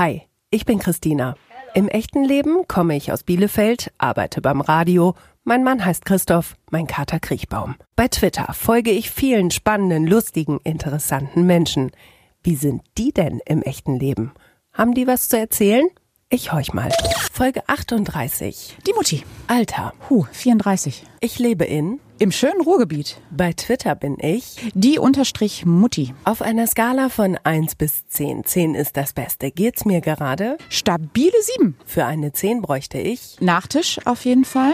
Hi, ich bin Christina. Im echten Leben komme ich aus Bielefeld, arbeite beim Radio. Mein Mann heißt Christoph, mein Kater Kriechbaum. Bei Twitter folge ich vielen spannenden, lustigen, interessanten Menschen. Wie sind die denn im echten Leben? Haben die was zu erzählen? Ich horch mal. Folge 38. Die Mutti. Alter. Huh, 34. Ich lebe in Im schönen Ruhrgebiet. bei Twitter bin ich Die unterstrich Mutti. auf einer Skala von 1 bis 10. 10 ist das Beste. Geht's mir gerade? Stabile 7. Für eine 10 bräuchte ich Nachtisch auf jeden Fall.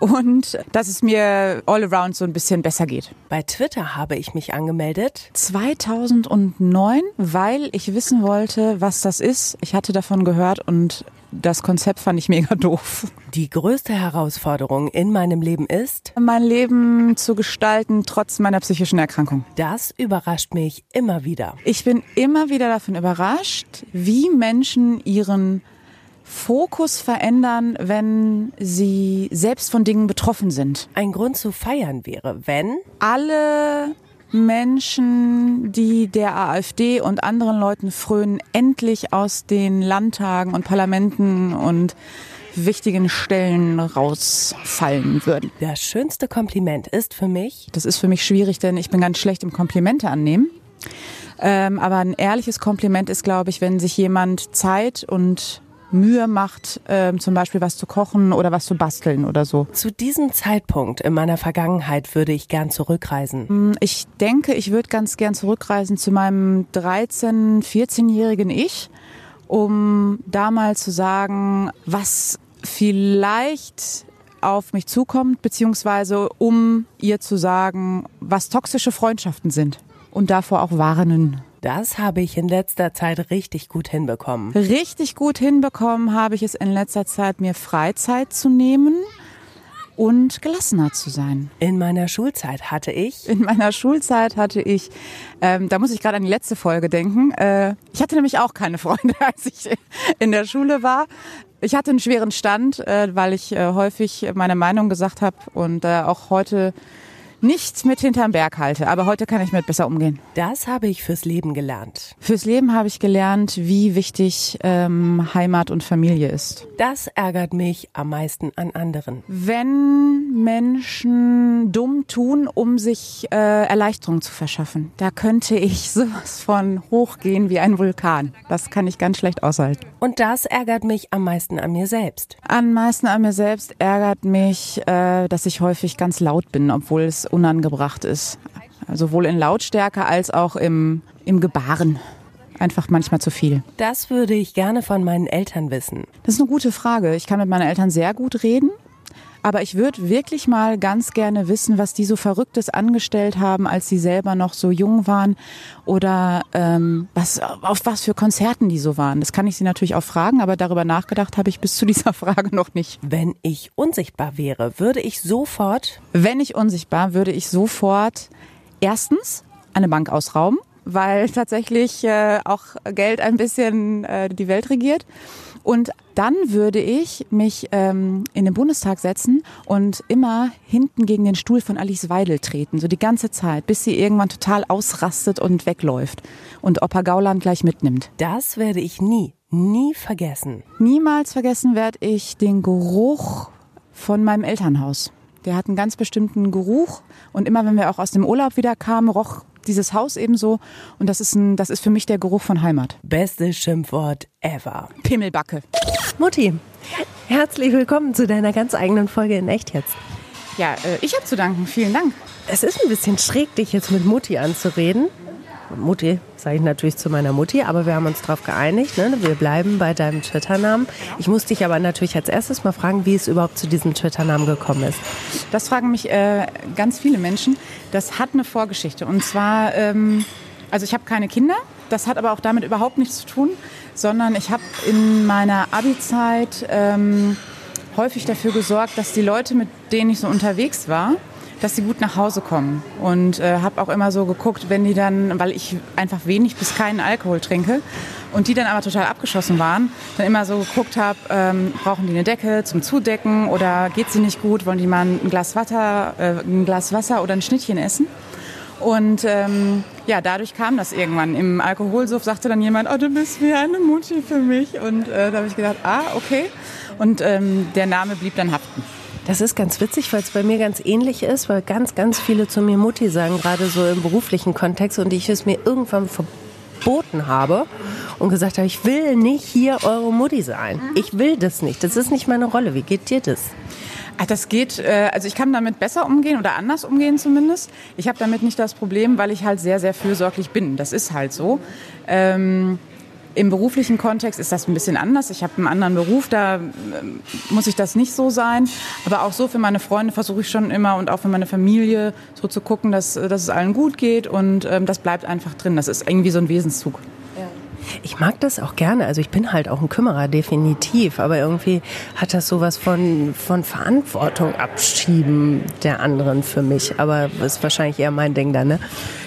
Und dass es mir all around so ein bisschen besser geht. Bei Twitter habe ich mich angemeldet. 2009, weil ich wissen wollte, was das ist. Ich hatte davon gehört und das Konzept fand ich mega doof. Die größte Herausforderung in meinem Leben ist, Mein Leben zu gestalten, trotz meiner psychischen Erkrankung. das überrascht mich immer wieder. Ich bin immer wieder davon überrascht, wie Menschen ihren Fokus verändern, wenn sie selbst von Dingen betroffen sind. Ein Grund zu feiern wäre, wenn Alle Menschen, die der AfD und anderen Leuten frönen, endlich aus den Landtagen und Parlamenten und wichtigen Stellen rausfallen würden. das schönste Kompliment ist für mich, Das ist für mich schwierig, denn ich bin ganz schlecht im Komplimente annehmen. Ähm, aber ein ehrliches Kompliment ist, glaube ich, wenn sich jemand Zeit und Mühe macht, ähm, zum Beispiel was zu kochen oder was zu basteln oder so. zu diesem Zeitpunkt in meiner Vergangenheit würde ich gern zurückreisen. Ich denke, ich würde ganz gern zurückreisen zu meinem 13-, 14-jährigen Ich, um da mal zu sagen, was vielleicht auf mich zukommt, beziehungsweise um ihr zu sagen, was toxische Freundschaften sind und davor auch warnen. Das habe ich in letzter Zeit richtig gut hinbekommen. Richtig gut hinbekommen habe ich es in letzter Zeit, mir Freizeit zu nehmen und gelassener zu sein. In meiner Schulzeit hatte ich In meiner Schulzeit hatte ich, ähm, da muss ich gerade an die letzte Folge denken. Äh, ich hatte nämlich auch keine Freunde, als ich in der Schule war. Ich hatte einen schweren Stand, äh, weil ich äh, häufig meine Meinung gesagt habe und äh, auch heute nicht mit hinterm Berg halte. Aber heute kann ich mit besser umgehen. Das habe ich fürs Leben gelernt. Fürs Leben habe ich gelernt, wie wichtig ähm, Heimat und Familie ist. Das ärgert mich am meisten an anderen. Wenn Menschen dumm tun, um sich äh, Erleichterung zu verschaffen, da könnte ich sowas von hochgehen wie ein Vulkan. Das kann ich ganz schlecht aushalten. Und das ärgert mich am meisten an mir selbst. Am meisten an mir selbst ärgert mich, äh, dass ich häufig ganz laut bin, obwohl es unangebracht ist. Sowohl in Lautstärke als auch im, im Gebaren. Einfach manchmal zu viel. Das würde ich gerne von meinen Eltern wissen. Das ist eine gute Frage. Ich kann mit meinen Eltern sehr gut reden. Aber ich würde wirklich mal ganz gerne wissen, was die so Verrücktes angestellt haben, als sie selber noch so jung waren oder ähm, was, auf was für Konzerten die so waren. Das kann ich sie natürlich auch fragen, aber darüber nachgedacht habe ich bis zu dieser Frage noch nicht. Wenn ich unsichtbar wäre, würde ich sofort Wenn ich unsichtbar, würde ich sofort erstens eine Bank ausrauben, weil tatsächlich äh, auch Geld ein bisschen äh, die Welt regiert. Und dann würde ich mich ähm, in den Bundestag setzen und immer hinten gegen den Stuhl von Alice Weidel treten, so die ganze Zeit, bis sie irgendwann total ausrastet und wegläuft und Opa Gauland gleich mitnimmt. Das werde ich nie, nie vergessen. Niemals vergessen werde ich den Geruch von meinem Elternhaus. Der hat einen ganz bestimmten Geruch und immer wenn wir auch aus dem Urlaub wieder kamen, roch dieses Haus ebenso und das ist ein, das ist für mich der Geruch von Heimat. Bestes Schimpfwort ever. Pimmelbacke. Mutti, herzlich willkommen zu deiner ganz eigenen Folge in Echt jetzt. Ja, äh, ich habe zu danken. Vielen Dank. Es ist ein bisschen schräg, dich jetzt mit Mutti anzureden. Mutti sage ich natürlich zu meiner Mutti, aber wir haben uns darauf geeinigt. Ne? Wir bleiben bei deinem Twitter-Namen. Ich muss dich aber natürlich als erstes mal fragen, wie es überhaupt zu diesem Twitter-Namen gekommen ist. Das fragen mich äh, ganz viele Menschen. Das hat eine Vorgeschichte. Und zwar, ähm, also ich habe keine Kinder. Das hat aber auch damit überhaupt nichts zu tun, sondern ich habe in meiner Abi-Zeit ähm, häufig dafür gesorgt, dass die Leute, mit denen ich so unterwegs war, dass sie gut nach Hause kommen. Und äh, habe auch immer so geguckt, wenn die dann, weil ich einfach wenig bis keinen Alkohol trinke und die dann aber total abgeschossen waren, dann immer so geguckt habe, ähm, brauchen die eine Decke zum Zudecken oder geht sie nicht gut, wollen die mal ein Glas Wasser, äh, ein Glas Wasser oder ein Schnittchen essen? Und ähm, ja, dadurch kam das irgendwann. Im Alkoholsuff sagte dann jemand, oh, du bist wie eine Mutti für mich. Und äh, da habe ich gedacht, ah, okay. Und ähm, der Name blieb dann haften. Das ist ganz witzig, weil es bei mir ganz ähnlich ist, weil ganz, ganz viele zu mir Mutti sagen, gerade so im beruflichen Kontext und ich es mir irgendwann verboten habe und gesagt habe, ich will nicht hier eure Mutti sein. Ich will das nicht. Das ist nicht meine Rolle. Wie geht dir das? Ach, das geht, äh, also ich kann damit besser umgehen oder anders umgehen zumindest. Ich habe damit nicht das Problem, weil ich halt sehr, sehr fürsorglich bin. Das ist halt so. Ähm, im beruflichen Kontext ist das ein bisschen anders. Ich habe einen anderen Beruf, da ähm, muss ich das nicht so sein. Aber auch so für meine Freunde versuche ich schon immer und auch für meine Familie so zu gucken, dass, dass es allen gut geht und ähm, das bleibt einfach drin. Das ist irgendwie so ein Wesenszug. Ich mag das auch gerne. Also ich bin halt auch ein Kümmerer, definitiv. Aber irgendwie hat das sowas von, von Verantwortung abschieben der anderen für mich. Aber das ist wahrscheinlich eher mein Ding dann, ne?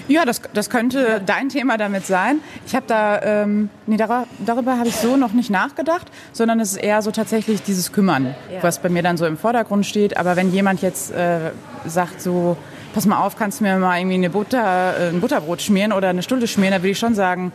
Ja, das, das könnte dein Thema damit sein. Ich habe da, ähm, nee, darüber, darüber habe ich so noch nicht nachgedacht, sondern es ist eher so tatsächlich dieses Kümmern, ja. was bei mir dann so im Vordergrund steht. Aber wenn jemand jetzt äh, sagt so, pass mal auf, kannst du mir mal irgendwie eine Butter, äh, ein Butterbrot schmieren oder eine Stulle schmieren, dann würde ich schon sagen,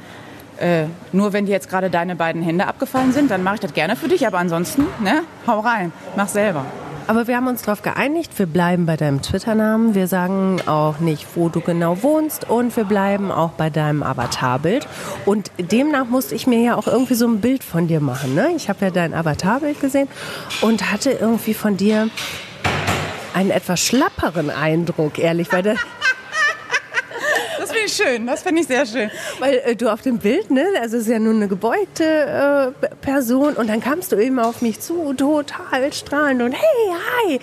äh, nur wenn dir jetzt gerade deine beiden Hände abgefallen sind, dann mache ich das gerne für dich. Aber ansonsten, ne, hau rein, mach selber. Aber wir haben uns darauf geeinigt, wir bleiben bei deinem Twitter-Namen. Wir sagen auch nicht, wo du genau wohnst und wir bleiben auch bei deinem Avatarbild. Und demnach musste ich mir ja auch irgendwie so ein Bild von dir machen. Ne? Ich habe ja dein Avatarbild gesehen und hatte irgendwie von dir einen etwas schlapperen Eindruck, ehrlich, weil das, schön, das finde ich sehr schön. Weil äh, du auf dem Bild, ne, also es ist ja nur eine gebeugte äh, Person und dann kamst du eben auf mich zu, total strahlend und hey, hi.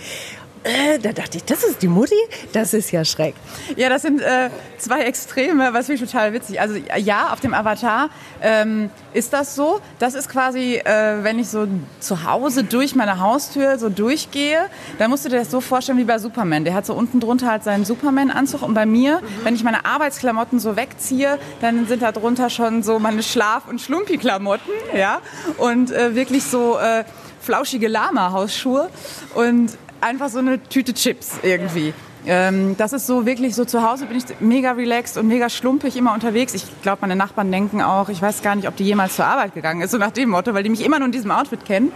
Äh, da dachte ich, das ist die Mutti? Das ist ja schreck. Ja, das sind äh, zwei Extreme, was finde ich total witzig. Also ja, auf dem Avatar ähm, ist das so. Das ist quasi, äh, wenn ich so zu Hause durch meine Haustür so durchgehe, dann musst du dir das so vorstellen wie bei Superman. Der hat so unten drunter halt seinen Superman-Anzug und bei mir, mhm. wenn ich meine Arbeitsklamotten so wegziehe, dann sind da drunter schon so meine Schlaf- und Schlumpi-Klamotten, ja, und äh, wirklich so äh, flauschige Lama-Hausschuhe und einfach so eine Tüte Chips irgendwie. Ähm, das ist so wirklich so zu Hause bin ich mega relaxed und mega schlumpig immer unterwegs. Ich glaube, meine Nachbarn denken auch, ich weiß gar nicht, ob die jemals zur Arbeit gegangen ist, so nach dem Motto, weil die mich immer nur in diesem Outfit kennen.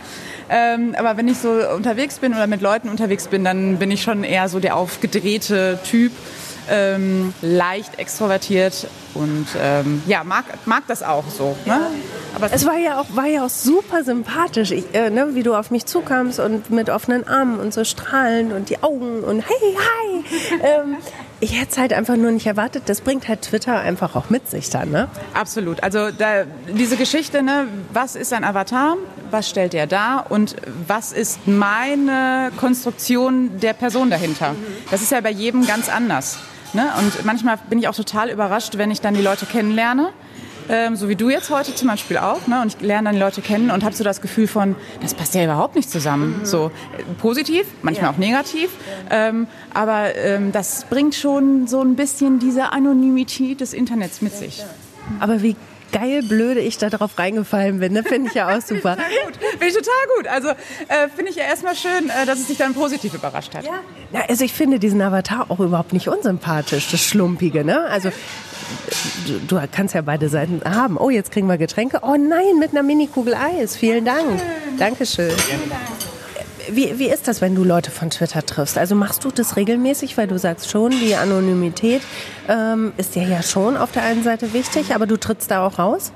Ähm, aber wenn ich so unterwegs bin oder mit Leuten unterwegs bin, dann bin ich schon eher so der aufgedrehte Typ ähm, leicht extrovertiert und ähm, ja, mag, mag das auch so. Ne? Aber es war ja auch, war ja auch super sympathisch, ich, äh, ne, wie du auf mich zukamst und mit offenen Armen und so strahlen und die Augen und hey, hi. ähm, ich hätte es halt einfach nur nicht erwartet. Das bringt halt Twitter einfach auch mit sich dann, ne? Absolut. Also da, diese Geschichte, ne, was ist ein Avatar? Was stellt er dar? Und was ist meine Konstruktion der Person dahinter? Das ist ja bei jedem ganz anders. Ne? Und manchmal bin ich auch total überrascht, wenn ich dann die Leute kennenlerne. Ähm, so wie du jetzt heute zum Beispiel auch. Ne? Und ich lerne dann die Leute kennen und habe so das Gefühl von, das passt ja überhaupt nicht zusammen. Mhm. So äh, positiv, manchmal ja. auch negativ. Ähm, aber ähm, das bringt schon so ein bisschen diese Anonymität des Internets mit sich. Aber wie geil blöde ich da drauf reingefallen bin. Ne? Finde ich ja auch super. Finde ich total gut. Ich total gut. Also äh, finde ich ja erstmal schön, äh, dass es dich dann positiv überrascht hat. Ja. ja. also ich finde diesen Avatar auch überhaupt nicht unsympathisch, das Schlumpige. Ne? Also du, du kannst ja beide Seiten haben. Oh, jetzt kriegen wir Getränke. Oh nein, mit einer Mini-Kugel Eis. Vielen Dank. Dankeschön. Vielen Dank. Wie, wie ist das, wenn du Leute von Twitter triffst? Also machst du das regelmäßig, weil du sagst schon, die Anonymität ähm, ist dir ja schon auf der einen Seite wichtig, aber du trittst da auch raus?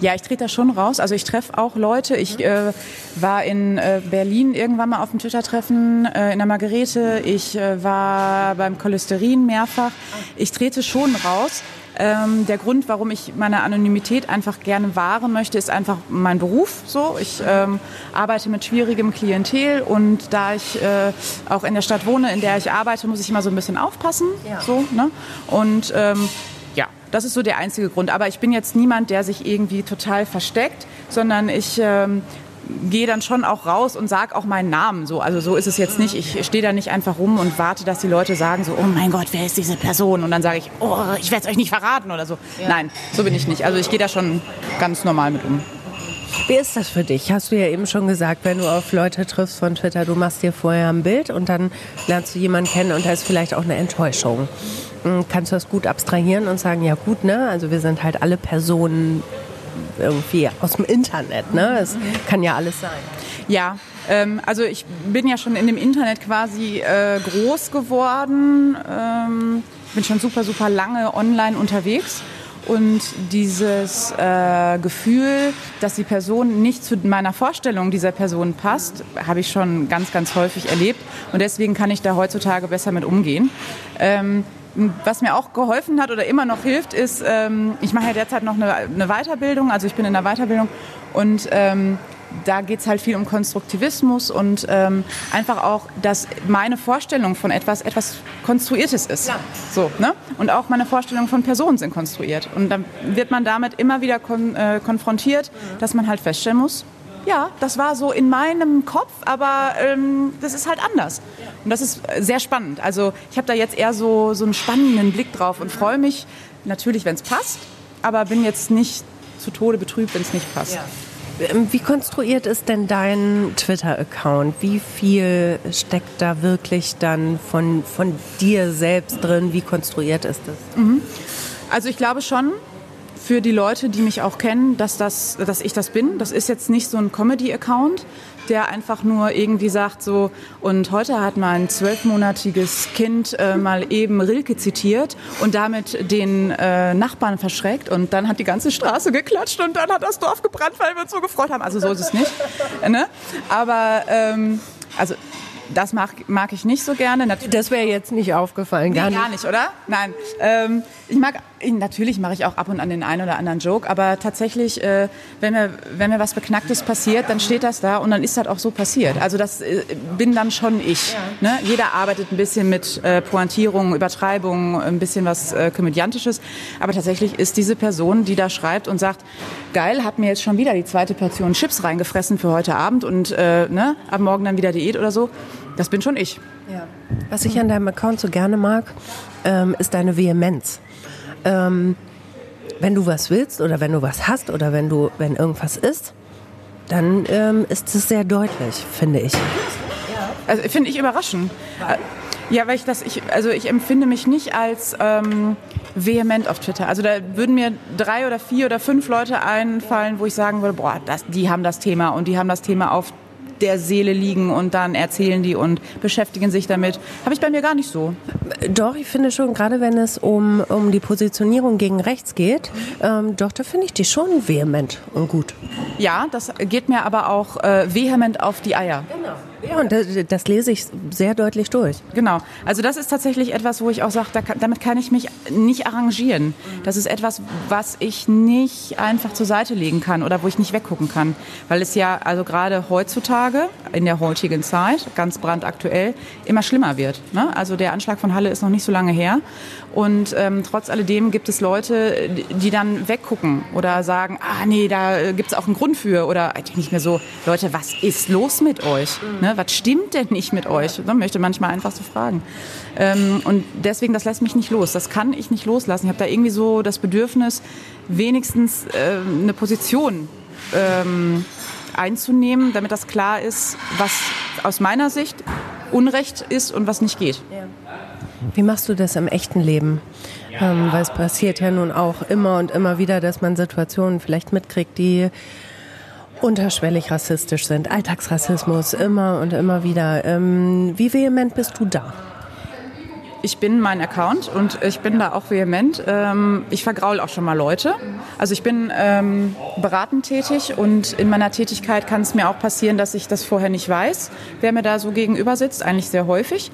Ja, ich trete da schon raus. Also ich treffe auch Leute. Ich äh, war in äh, Berlin irgendwann mal auf dem Twitter-Treffen äh, in der Margarete. Ich äh, war beim Cholesterin mehrfach. Ich trete schon raus. Ähm, der Grund, warum ich meine Anonymität einfach gerne wahren möchte, ist einfach mein Beruf. So, ich ähm, arbeite mit schwierigem Klientel und da ich äh, auch in der Stadt wohne, in der ich arbeite, muss ich immer so ein bisschen aufpassen. Ja. So, ne? Und ähm, ja, das ist so der einzige Grund. Aber ich bin jetzt niemand, der sich irgendwie total versteckt, sondern ich ähm, gehe dann schon auch raus und sage auch meinen Namen. So, also so ist es jetzt nicht. Ich stehe da nicht einfach rum und warte, dass die Leute sagen so, oh mein Gott, wer ist diese Person? Und dann sage ich, oh, ich werde es euch nicht verraten oder so. Ja. Nein, so bin ich nicht. Also ich gehe da schon ganz normal mit um. Wie ist das für dich? Hast du ja eben schon gesagt, wenn du auf Leute triffst von Twitter, du machst dir vorher ein Bild und dann lernst du jemanden kennen und da ist vielleicht auch eine Enttäuschung. Hm, kannst du das gut abstrahieren und sagen, ja gut, ne? Also wir sind halt alle Personen irgendwie aus dem Internet, ne? Es kann ja alles sein. Ja, ähm, also ich bin ja schon in dem Internet quasi äh, groß geworden. Ähm, bin schon super, super lange online unterwegs. Und dieses äh, Gefühl, dass die Person nicht zu meiner Vorstellung dieser Person passt, habe ich schon ganz, ganz häufig erlebt. Und deswegen kann ich da heutzutage besser mit umgehen. Ähm, was mir auch geholfen hat oder immer noch hilft, ist, ähm, ich mache ja derzeit noch eine, eine, Weiterbildung, also ich bin in der Weiterbildung und ähm, da geht es halt viel um Konstruktivismus und ähm, einfach auch, dass meine Vorstellung von etwas etwas Konstruiertes ist. Ja. So, ne? Und auch meine Vorstellungen von Personen sind konstruiert. Und dann wird man damit immer wieder kon äh, konfrontiert, mhm. dass man halt feststellen muss, ja, das war so in meinem Kopf, aber ähm, das ist halt anders. Und das ist sehr spannend. Also ich habe da jetzt eher so, so einen spannenden Blick drauf und freue mich natürlich, wenn es passt, aber bin jetzt nicht zu Tode betrübt, wenn es nicht passt. Ja. Ähm, wie konstruiert ist denn dein Twitter-Account? Wie viel steckt da wirklich dann von, von dir selbst drin? Wie konstruiert ist das? Mhm. Also ich glaube schon, für die Leute, die mich auch kennen, dass, das, dass ich das bin. Das ist jetzt nicht so ein Comedy-Account, der einfach nur irgendwie sagt so, und heute hat mein zwölfmonatiges Kind äh, mal eben Rilke zitiert und damit den äh, Nachbarn verschreckt und dann hat die ganze Straße geklatscht und dann hat das Dorf gebrannt, weil wir uns so gefreut haben. Also so ist es nicht. ne? Aber ähm, also das mag, mag ich nicht so gerne. Natürlich das wäre jetzt nicht aufgefallen, gar, nee, gar nicht. oder? Nein. Ähm, ich mag, natürlich mache ich auch ab und an den einen oder anderen Joke, aber tatsächlich, äh, wenn, mir, wenn mir was Beknacktes passiert, dann steht das da und dann ist das auch so passiert. Also das äh, bin dann schon ich. Ja. Ne? Jeder arbeitet ein bisschen mit äh, Pointierung, Übertreibung, ein bisschen was äh, Komödiantisches, aber tatsächlich ist diese Person, die da schreibt und sagt, geil, hab mir jetzt schon wieder die zweite Portion Chips reingefressen für heute Abend und äh, ne, ab morgen dann wieder Diät oder so, das bin schon ich. Ja. Was ich an deinem Account so gerne mag, ähm, ist deine Vehemenz. Ähm, wenn du was willst oder wenn du was hast oder wenn du, wenn irgendwas ist, dann ähm, ist es sehr deutlich, finde ich. Also finde ich überraschend. Ja, weil ich das, ich, also ich empfinde mich nicht als ähm, vehement auf Twitter. Also da würden mir drei oder vier oder fünf Leute einfallen, wo ich sagen würde, boah, das, die haben das Thema und die haben das Thema auf der Seele liegen und dann erzählen die und beschäftigen sich damit. Habe ich bei mir gar nicht so. Doch, ich finde schon, gerade wenn es um, um die Positionierung gegen rechts geht, ähm, doch, da finde ich die schon vehement und gut. Ja, das geht mir aber auch äh, vehement auf die Eier. Genau. Ja, und das, das, lese ich sehr deutlich durch. Genau. Also das ist tatsächlich etwas, wo ich auch sage, da damit kann ich mich nicht arrangieren. Das ist etwas, was ich nicht einfach zur Seite legen kann oder wo ich nicht weggucken kann. Weil es ja also gerade heutzutage, in der heutigen Zeit, ganz brandaktuell, immer schlimmer wird. Ne? Also der Anschlag von Halle ist noch nicht so lange her. Und ähm, trotz alledem gibt es Leute, die dann weggucken oder sagen, ah nee, da äh, gibt es auch einen Grund für. Oder ich nicht mehr so, Leute, was ist los mit euch? Mhm. Ne, was stimmt denn nicht mit euch? Man möchte manchmal einfach so fragen. Ähm, und deswegen, das lässt mich nicht los. Das kann ich nicht loslassen. Ich habe da irgendwie so das Bedürfnis, wenigstens äh, eine Position ähm, einzunehmen, damit das klar ist, was aus meiner Sicht Unrecht ist und was nicht geht. Ja. Wie machst du das im echten Leben? Ähm, weil es passiert ja nun auch immer und immer wieder, dass man Situationen vielleicht mitkriegt, die unterschwellig rassistisch sind. Alltagsrassismus immer und immer wieder. Ähm, wie vehement bist du da? ich bin mein Account und ich bin da auch vehement. Ähm, ich vergraul auch schon mal Leute. Also ich bin ähm, beratend tätig und in meiner Tätigkeit kann es mir auch passieren, dass ich das vorher nicht weiß, wer mir da so gegenüber sitzt, eigentlich sehr häufig.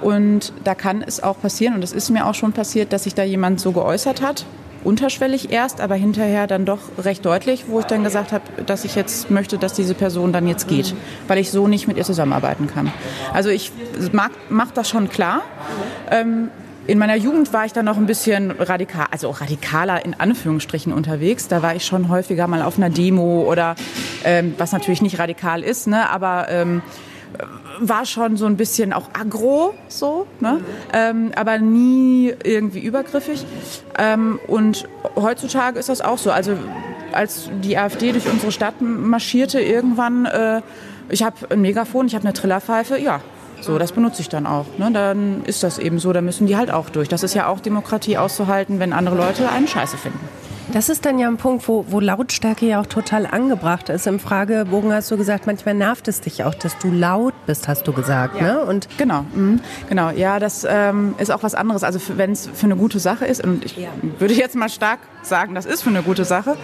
Und da kann es auch passieren, und es ist mir auch schon passiert, dass sich da jemand so geäußert hat, unterschwellig erst, aber hinterher dann doch recht deutlich, wo ich dann gesagt habe, dass ich jetzt möchte, dass diese Person dann jetzt geht, weil ich so nicht mit ihr zusammenarbeiten kann. Also ich mache das schon klar. Ähm, in meiner Jugend war ich dann noch ein bisschen radikal, also radikaler in Anführungsstrichen unterwegs. Da war ich schon häufiger mal auf einer Demo oder ähm, was natürlich nicht radikal ist, ne, aber ähm, war schon so ein bisschen auch aggro, so, ne? Ähm, aber nie irgendwie übergriffig. Ähm, und heutzutage ist das auch so. Also als die AfD durch unsere Stadt marschierte irgendwann, äh, ich habe ein Megafon, ich habe eine Trillerpfeife, ja, so, das benutze ich dann auch. Ne? Dann ist das eben so, da müssen die halt auch durch. Das ist ja auch Demokratie auszuhalten, wenn andere Leute einen Scheiße finden. Das ist dann ja ein Punkt, wo, wo Lautstärke ja auch total angebracht ist. Im Fragebogen hast du gesagt, manchmal nervt es dich auch, dass du laut bist, hast du gesagt. Ja. Ne? Und genau, mhm. genau. Ja, das ähm, ist auch was anderes. Also wenn es für eine gute Sache ist, und ich ja. würde jetzt mal stark sagen, das ist für eine gute Sache,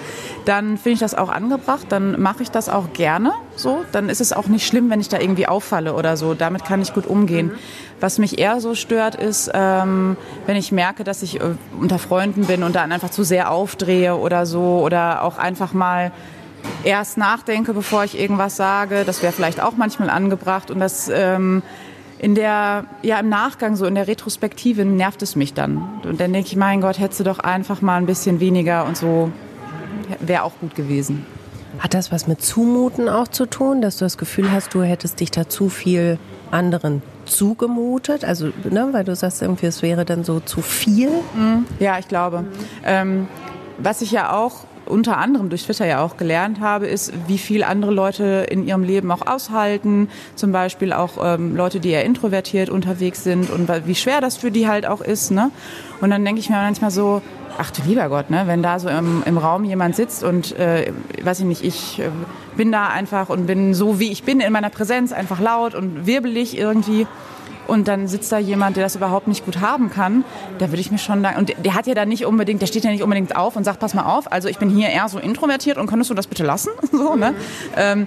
dann finde ich das auch angebracht. Dann mache ich das auch gerne. So, dann ist es auch nicht schlimm, wenn ich da irgendwie auffalle oder so. Damit kann ich gut umgehen. Mhm. Was mich eher so stört, ist, ähm, wenn ich merke, dass ich äh, unter Freunden bin und dann einfach zu sehr aufdrehe oder so oder auch einfach mal erst nachdenke, bevor ich irgendwas sage. Das wäre vielleicht auch manchmal angebracht und das ähm, in der, ja, im Nachgang, so in der Retrospektive nervt es mich dann. Und dann denke ich, mein Gott, hättest du doch einfach mal ein bisschen weniger und so wäre auch gut gewesen. Hat das was mit Zumuten auch zu tun, dass du das Gefühl hast, du hättest dich da zu viel anderen zugemutet? Also, ne, weil du sagst irgendwie, es wäre dann so zu viel? Mhm. Ja, ich glaube. Ähm, was ich ja auch unter anderem durch Twitter ja auch gelernt habe, ist, wie viel andere Leute in ihrem Leben auch aushalten. Zum Beispiel auch ähm, Leute, die eher introvertiert unterwegs sind und wie schwer das für die halt auch ist. Ne? Und dann denke ich mir manchmal so, ach du lieber Gott, ne? wenn da so im, im Raum jemand sitzt und, äh, weiß ich nicht, ich äh, bin da einfach und bin so, wie ich bin, in meiner Präsenz, einfach laut und wirbelig irgendwie. Und dann sitzt da jemand, der das überhaupt nicht gut haben kann, da würde ich mir schon und der hat ja dann nicht unbedingt, der steht ja nicht unbedingt auf und sagt, pass mal auf, also ich bin hier eher so introvertiert und könntest du das bitte lassen? so, ne? Ähm,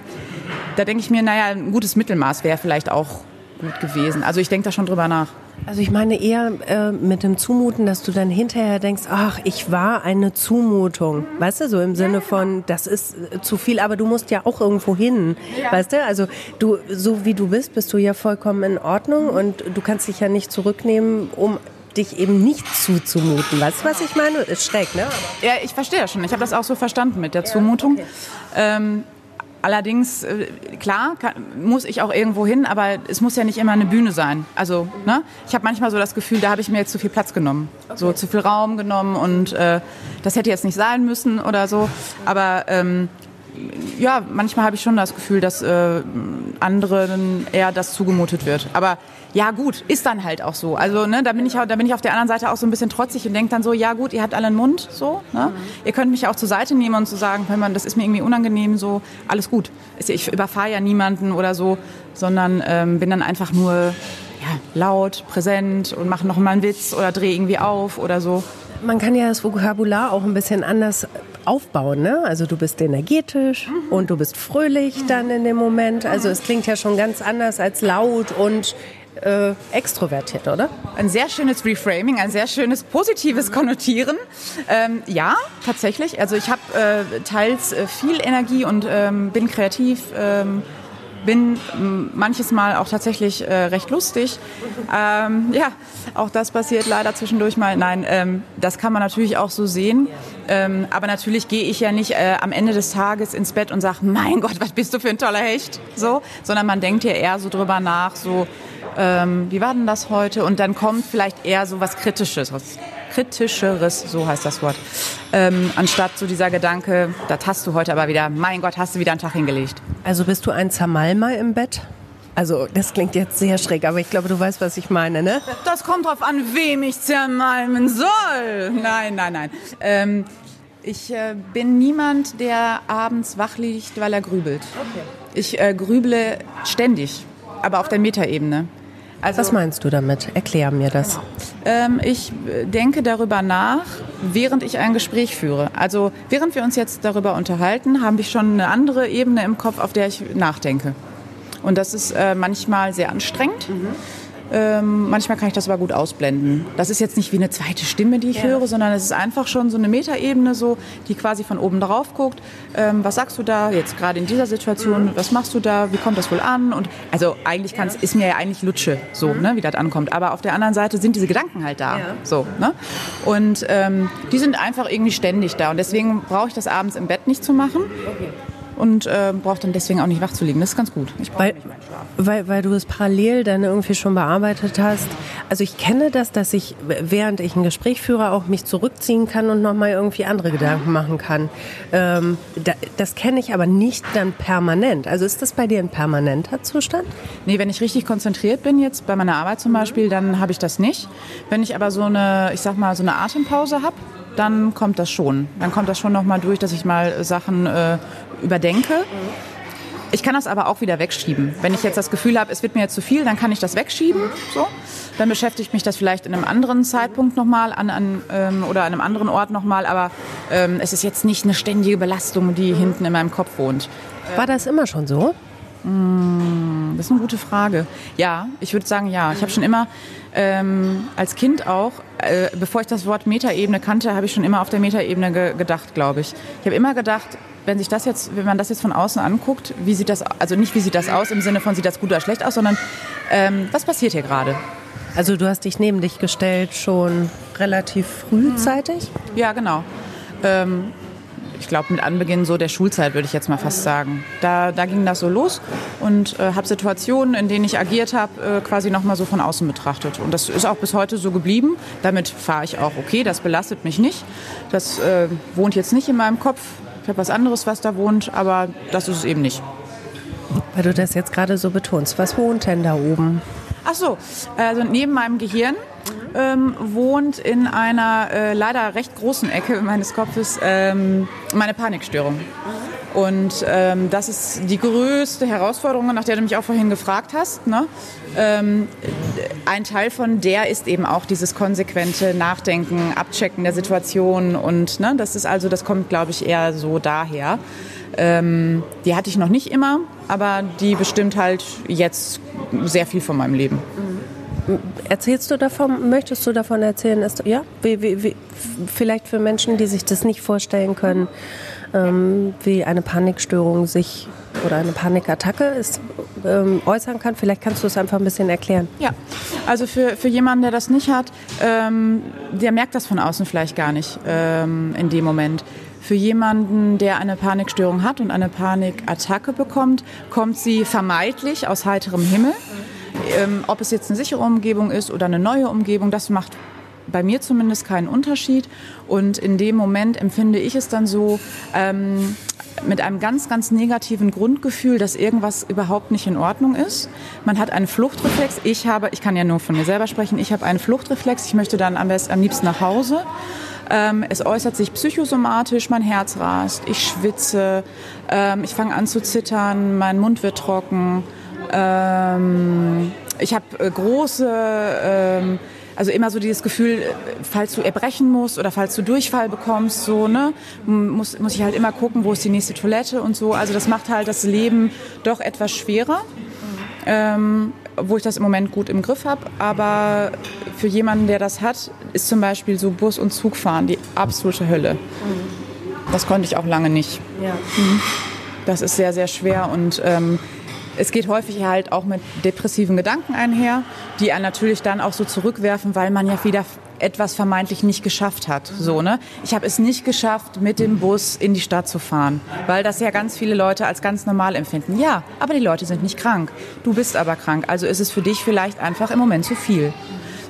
da denke ich mir, naja, ein gutes Mittelmaß wäre vielleicht auch gut gewesen. Also ich denke da schon drüber nach. Also ich meine eher äh, mit dem Zumuten, dass du dann hinterher denkst, ach, ich war eine Zumutung. Weißt du, so im Sinne von, das ist äh, zu viel, aber du musst ja auch irgendwo hin. Ja. Weißt du, also du, so wie du bist, bist du ja vollkommen in Ordnung und du kannst dich ja nicht zurücknehmen, um dich eben nicht zuzumuten. Weißt du, was ich meine? Ist schräg, ne? Ja, ich verstehe das schon. Ich habe das auch so verstanden mit der Zumutung. Ja, okay. ähm, Allerdings, äh, klar, kann, muss ich auch irgendwo hin, aber es muss ja nicht immer eine Bühne sein. Also, ne? ich habe manchmal so das Gefühl, da habe ich mir jetzt zu viel Platz genommen, okay. so zu viel Raum genommen und äh, das hätte jetzt nicht sein müssen oder so. Aber ähm, ja, manchmal habe ich schon das Gefühl, dass äh, anderen eher das zugemutet wird. Aber ja gut, ist dann halt auch so. Also ne, da bin ich da bin ich auf der anderen Seite auch so ein bisschen trotzig und denke dann so, ja gut, ihr habt alle einen Mund, so. Ne? Mhm. Ihr könnt mich auch zur Seite nehmen und zu so sagen, wenn man, das ist mir irgendwie unangenehm, so alles gut. Ich überfahre ja niemanden oder so, sondern ähm, bin dann einfach nur ja, laut, präsent und mache noch mal einen Witz oder drehe irgendwie auf oder so. Man kann ja das Vokabular auch ein bisschen anders aufbauen. Ne? Also du bist energetisch mhm. und du bist fröhlich dann in dem Moment. Also es klingt ja schon ganz anders als laut und äh, extrovertiert, oder? Ein sehr schönes Reframing, ein sehr schönes positives Konnotieren. Ähm, ja, tatsächlich. Also ich habe äh, teils äh, viel Energie und ähm, bin kreativ. Ähm, bin manches Mal auch tatsächlich äh, recht lustig. Ähm, ja, auch das passiert leider zwischendurch mal. Nein, ähm, das kann man natürlich auch so sehen. Ähm, aber natürlich gehe ich ja nicht äh, am Ende des Tages ins Bett und sage, mein Gott, was bist du für ein toller Hecht, so, sondern man denkt ja eher so drüber nach, so ähm, wie war denn das heute? Und dann kommt vielleicht eher so was Kritisches, Kritischeres, so heißt das Wort, ähm, anstatt so dieser Gedanke, das hast du heute aber wieder, mein Gott, hast du wieder einen Tag hingelegt. Also bist du ein Zermalmer im Bett? Also das klingt jetzt sehr schräg, aber ich glaube, du weißt, was ich meine, ne? Das kommt drauf an, wem ich zermalmen soll. Nein, nein, nein. Ähm, ich äh, bin niemand, der abends wach liegt, weil er grübelt. Okay. Ich äh, grüble ständig, aber auf der Metaebene. Also, Was meinst du damit? Erklär mir das. Ähm, ich denke darüber nach, während ich ein Gespräch führe. Also während wir uns jetzt darüber unterhalten, habe ich schon eine andere Ebene im Kopf, auf der ich nachdenke. Und das ist äh, manchmal sehr anstrengend. Mhm. Ähm, manchmal kann ich das aber gut ausblenden. Das ist jetzt nicht wie eine zweite Stimme, die ich ja. höre, sondern es ist einfach schon so eine Metaebene, so, die quasi von oben drauf guckt. Ähm, was sagst du da jetzt gerade in dieser Situation? Mhm. Was machst du da? Wie kommt das wohl an? Und also eigentlich ja. ist mir ja eigentlich Lutsche, so, mhm. ne, wie das ankommt. Aber auf der anderen Seite sind diese Gedanken halt da. Ja. So, ne? Und ähm, die sind einfach irgendwie ständig da. Und deswegen brauche ich das abends im Bett nicht zu machen. Okay und äh, brauche dann deswegen auch nicht wach zu liegen. Das ist ganz gut. Ich weil, nicht meinen Schlaf. Weil, weil du es parallel dann irgendwie schon bearbeitet hast. Also ich kenne das, dass ich, während ich ein Gespräch führe, auch mich zurückziehen kann und nochmal irgendwie andere Gedanken machen kann. Ähm, da, das kenne ich aber nicht dann permanent. Also ist das bei dir ein permanenter Zustand? Nee, wenn ich richtig konzentriert bin, jetzt bei meiner Arbeit zum Beispiel, dann habe ich das nicht. Wenn ich aber so eine, ich sag mal, so eine Atempause habe, dann kommt das schon. Dann kommt das schon nochmal durch, dass ich mal Sachen äh, überdenke. Ich kann das aber auch wieder wegschieben. Wenn ich jetzt das Gefühl habe, es wird mir jetzt zu viel, dann kann ich das wegschieben. So. Dann beschäftigt mich das vielleicht in einem anderen Zeitpunkt nochmal an, an, ähm, oder an einem anderen Ort nochmal. Aber ähm, es ist jetzt nicht eine ständige Belastung, die hinten in meinem Kopf wohnt. War das immer schon so? Hm, das ist eine gute Frage. Ja, ich würde sagen ja. Ich habe schon immer ähm, als Kind auch, äh, bevor ich das Wort Metaebene kannte, habe ich schon immer auf der Metaebene ge gedacht, glaube ich. Ich habe immer gedacht, wenn sich das jetzt, wenn man das jetzt von außen anguckt, wie sieht das, also nicht wie sieht das aus im Sinne von sieht das gut oder schlecht aus, sondern ähm, was passiert hier gerade? Also du hast dich neben dich gestellt schon relativ frühzeitig? Ja, genau. Ähm, ich glaube mit Anbeginn so der Schulzeit würde ich jetzt mal fast sagen. Da, da ging das so los und äh, habe Situationen, in denen ich agiert habe, äh, quasi nochmal so von außen betrachtet. Und das ist auch bis heute so geblieben. Damit fahre ich auch okay, das belastet mich nicht. Das äh, wohnt jetzt nicht in meinem Kopf. Ich habe was anderes, was da wohnt, aber das ist es eben nicht. Weil du das jetzt gerade so betonst. Was wohnt denn da oben? Ach so, also neben meinem Gehirn ähm, wohnt in einer äh, leider recht großen Ecke meines Kopfes ähm, meine Panikstörung. Und ähm, das ist die größte Herausforderung, nach der du mich auch vorhin gefragt hast. Ne? Ähm, ein Teil von der ist eben auch dieses konsequente Nachdenken, Abchecken der Situation und ne, das ist also, das kommt, glaube ich, eher so daher. Ähm, die hatte ich noch nicht immer, aber die bestimmt halt jetzt sehr viel von meinem Leben. Erzählst du davon, möchtest du davon erzählen? Ist, ja, wie, wie, wie, vielleicht für Menschen, die sich das nicht vorstellen können, ähm, wie eine Panikstörung sich oder eine Panikattacke ist, ähm, äußern kann. Vielleicht kannst du es einfach ein bisschen erklären. Ja, also für, für jemanden, der das nicht hat, ähm, der merkt das von außen vielleicht gar nicht ähm, in dem Moment. Für jemanden, der eine Panikstörung hat und eine Panikattacke bekommt, kommt sie vermeintlich aus heiterem Himmel. Ähm, ob es jetzt eine sichere Umgebung ist oder eine neue Umgebung, das macht bei mir zumindest keinen Unterschied. Und in dem Moment empfinde ich es dann so ähm, mit einem ganz, ganz negativen Grundgefühl, dass irgendwas überhaupt nicht in Ordnung ist. Man hat einen Fluchtreflex. Ich habe, ich kann ja nur von mir selber sprechen, ich habe einen Fluchtreflex. Ich möchte dann am, besten, am liebsten nach Hause. Ähm, es äußert sich psychosomatisch, mein Herz rast, ich schwitze, ähm, ich fange an zu zittern, mein Mund wird trocken. Ähm, ich habe äh, große, ähm, also immer so dieses Gefühl, falls du erbrechen musst oder falls du Durchfall bekommst, so, ne, muss, muss ich halt immer gucken, wo ist die nächste Toilette und so. Also das macht halt das Leben doch etwas schwerer. Ähm, wo ich das im Moment gut im Griff habe. Aber für jemanden, der das hat, ist zum Beispiel so Bus- und Zugfahren die absolute Hölle. Das konnte ich auch lange nicht. Ja. Mhm. Das ist sehr, sehr schwer und ähm, es geht häufig halt auch mit depressiven Gedanken einher, die einen natürlich dann auch so zurückwerfen, weil man ja wieder etwas vermeintlich nicht geschafft hat. So, ne? Ich habe es nicht geschafft, mit dem Bus in die Stadt zu fahren, weil das ja ganz viele Leute als ganz normal empfinden. Ja, aber die Leute sind nicht krank. Du bist aber krank. Also ist es für dich vielleicht einfach im Moment zu viel.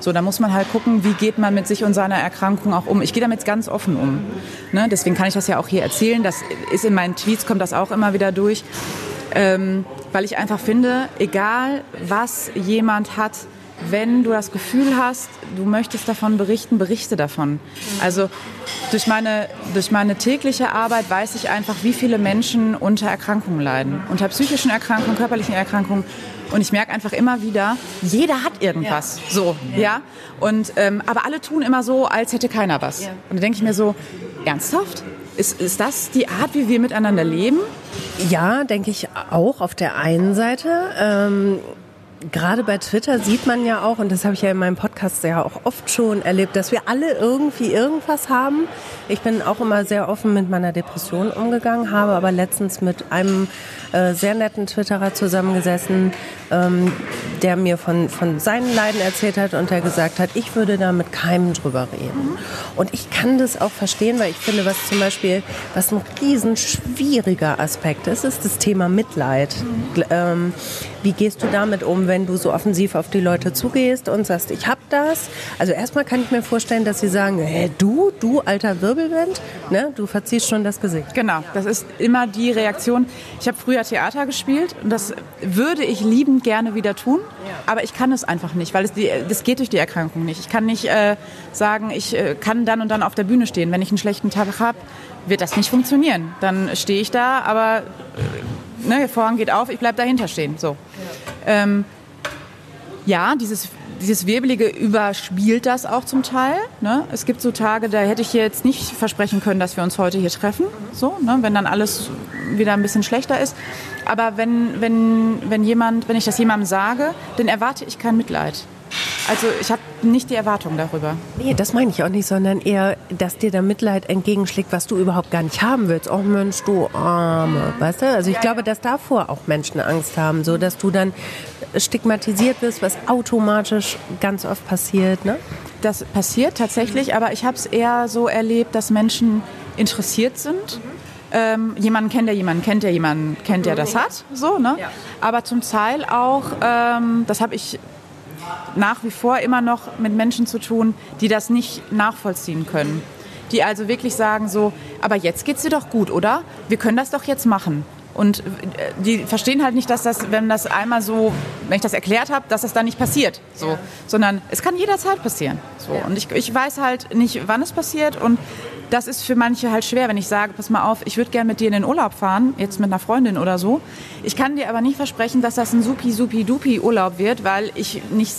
So, da muss man halt gucken, wie geht man mit sich und seiner Erkrankung auch um. Ich gehe damit ganz offen um. Ne? Deswegen kann ich das ja auch hier erzählen. Das ist in meinen Tweets, kommt das auch immer wieder durch. Ähm, weil ich einfach finde, egal was jemand hat, wenn du das Gefühl hast, du möchtest davon berichten, berichte davon. Also durch meine, durch meine tägliche Arbeit weiß ich einfach, wie viele Menschen unter Erkrankungen leiden. Unter psychischen Erkrankungen, körperlichen Erkrankungen. Und ich merke einfach immer wieder, jeder hat irgendwas. Ja. So, ja. ja? Und, ähm, aber alle tun immer so, als hätte keiner was. Ja. Und da denke ich mir so, ernsthaft? Ist, ist das die Art, wie wir miteinander leben? Ja, denke ich auch auf der einen Seite. Ähm gerade bei Twitter sieht man ja auch, und das habe ich ja in meinem Podcast ja auch oft schon erlebt, dass wir alle irgendwie irgendwas haben. Ich bin auch immer sehr offen mit meiner Depression umgegangen, habe aber letztens mit einem äh, sehr netten Twitterer zusammengesessen, ähm, der mir von, von seinen Leiden erzählt hat und der gesagt hat, ich würde da mit keinem drüber reden. Und ich kann das auch verstehen, weil ich finde, was zum Beispiel, was ein riesen schwieriger Aspekt ist, ist das Thema Mitleid. Ähm, wie gehst du damit um, wenn du so offensiv auf die Leute zugehst und sagst, ich hab das? Also erstmal kann ich mir vorstellen, dass sie sagen, hey, du, du alter Wirbelwind, ne, du verziehst schon das Gesicht. Genau, das ist immer die Reaktion. Ich habe früher Theater gespielt und das würde ich liebend gerne wieder tun, aber ich kann es einfach nicht, weil es die, das geht durch die Erkrankung nicht. Ich kann nicht äh, sagen, ich äh, kann dann und dann auf der Bühne stehen. Wenn ich einen schlechten Tag habe, wird das nicht funktionieren. Dann stehe ich da, aber ne, der Vorhang geht auf, ich bleibe dahinter stehen. So. Ähm, ja, dieses, dieses Wirbelige überspielt das auch zum Teil. Ne? Es gibt so Tage, da hätte ich jetzt nicht versprechen können, dass wir uns heute hier treffen, so, ne? wenn dann alles wieder ein bisschen schlechter ist. Aber wenn, wenn, wenn, jemand, wenn ich das jemandem sage, dann erwarte ich kein Mitleid. Also ich habe nicht die Erwartung darüber. Nee, das meine ich auch nicht, sondern eher, dass dir da Mitleid entgegenschlägt, was du überhaupt gar nicht haben willst. Oh Mensch, du Arme, weißt du? Also ich ja, glaube, dass davor auch Menschen Angst haben, so dass du dann stigmatisiert wirst, was automatisch ganz oft passiert, ne? Das passiert tatsächlich, aber ich habe es eher so erlebt, dass Menschen interessiert sind. Ähm, jemanden kennt, der jemanden kennt, der jemanden kennt, der das hat. So, ne? Ja. Aber zum Teil auch, ähm, das habe ich nach wie vor immer noch mit Menschen zu tun, die das nicht nachvollziehen können. Die also wirklich sagen so, aber jetzt geht's dir doch gut, oder? Wir können das doch jetzt machen. Und äh, die verstehen halt nicht, dass das, wenn das einmal so, wenn ich das erklärt habe, dass das dann nicht passiert. So. Ja. Sondern es kann jederzeit passieren. So. Ja. Und ich, ich weiß halt nicht, wann es passiert. Und das ist für manche halt schwer, wenn ich sage, pass mal auf, ich würde gerne mit dir in den Urlaub fahren, jetzt mit einer Freundin oder so. Ich kann dir aber nicht versprechen, dass das ein supi, supi, dupi Urlaub wird, weil ich nicht,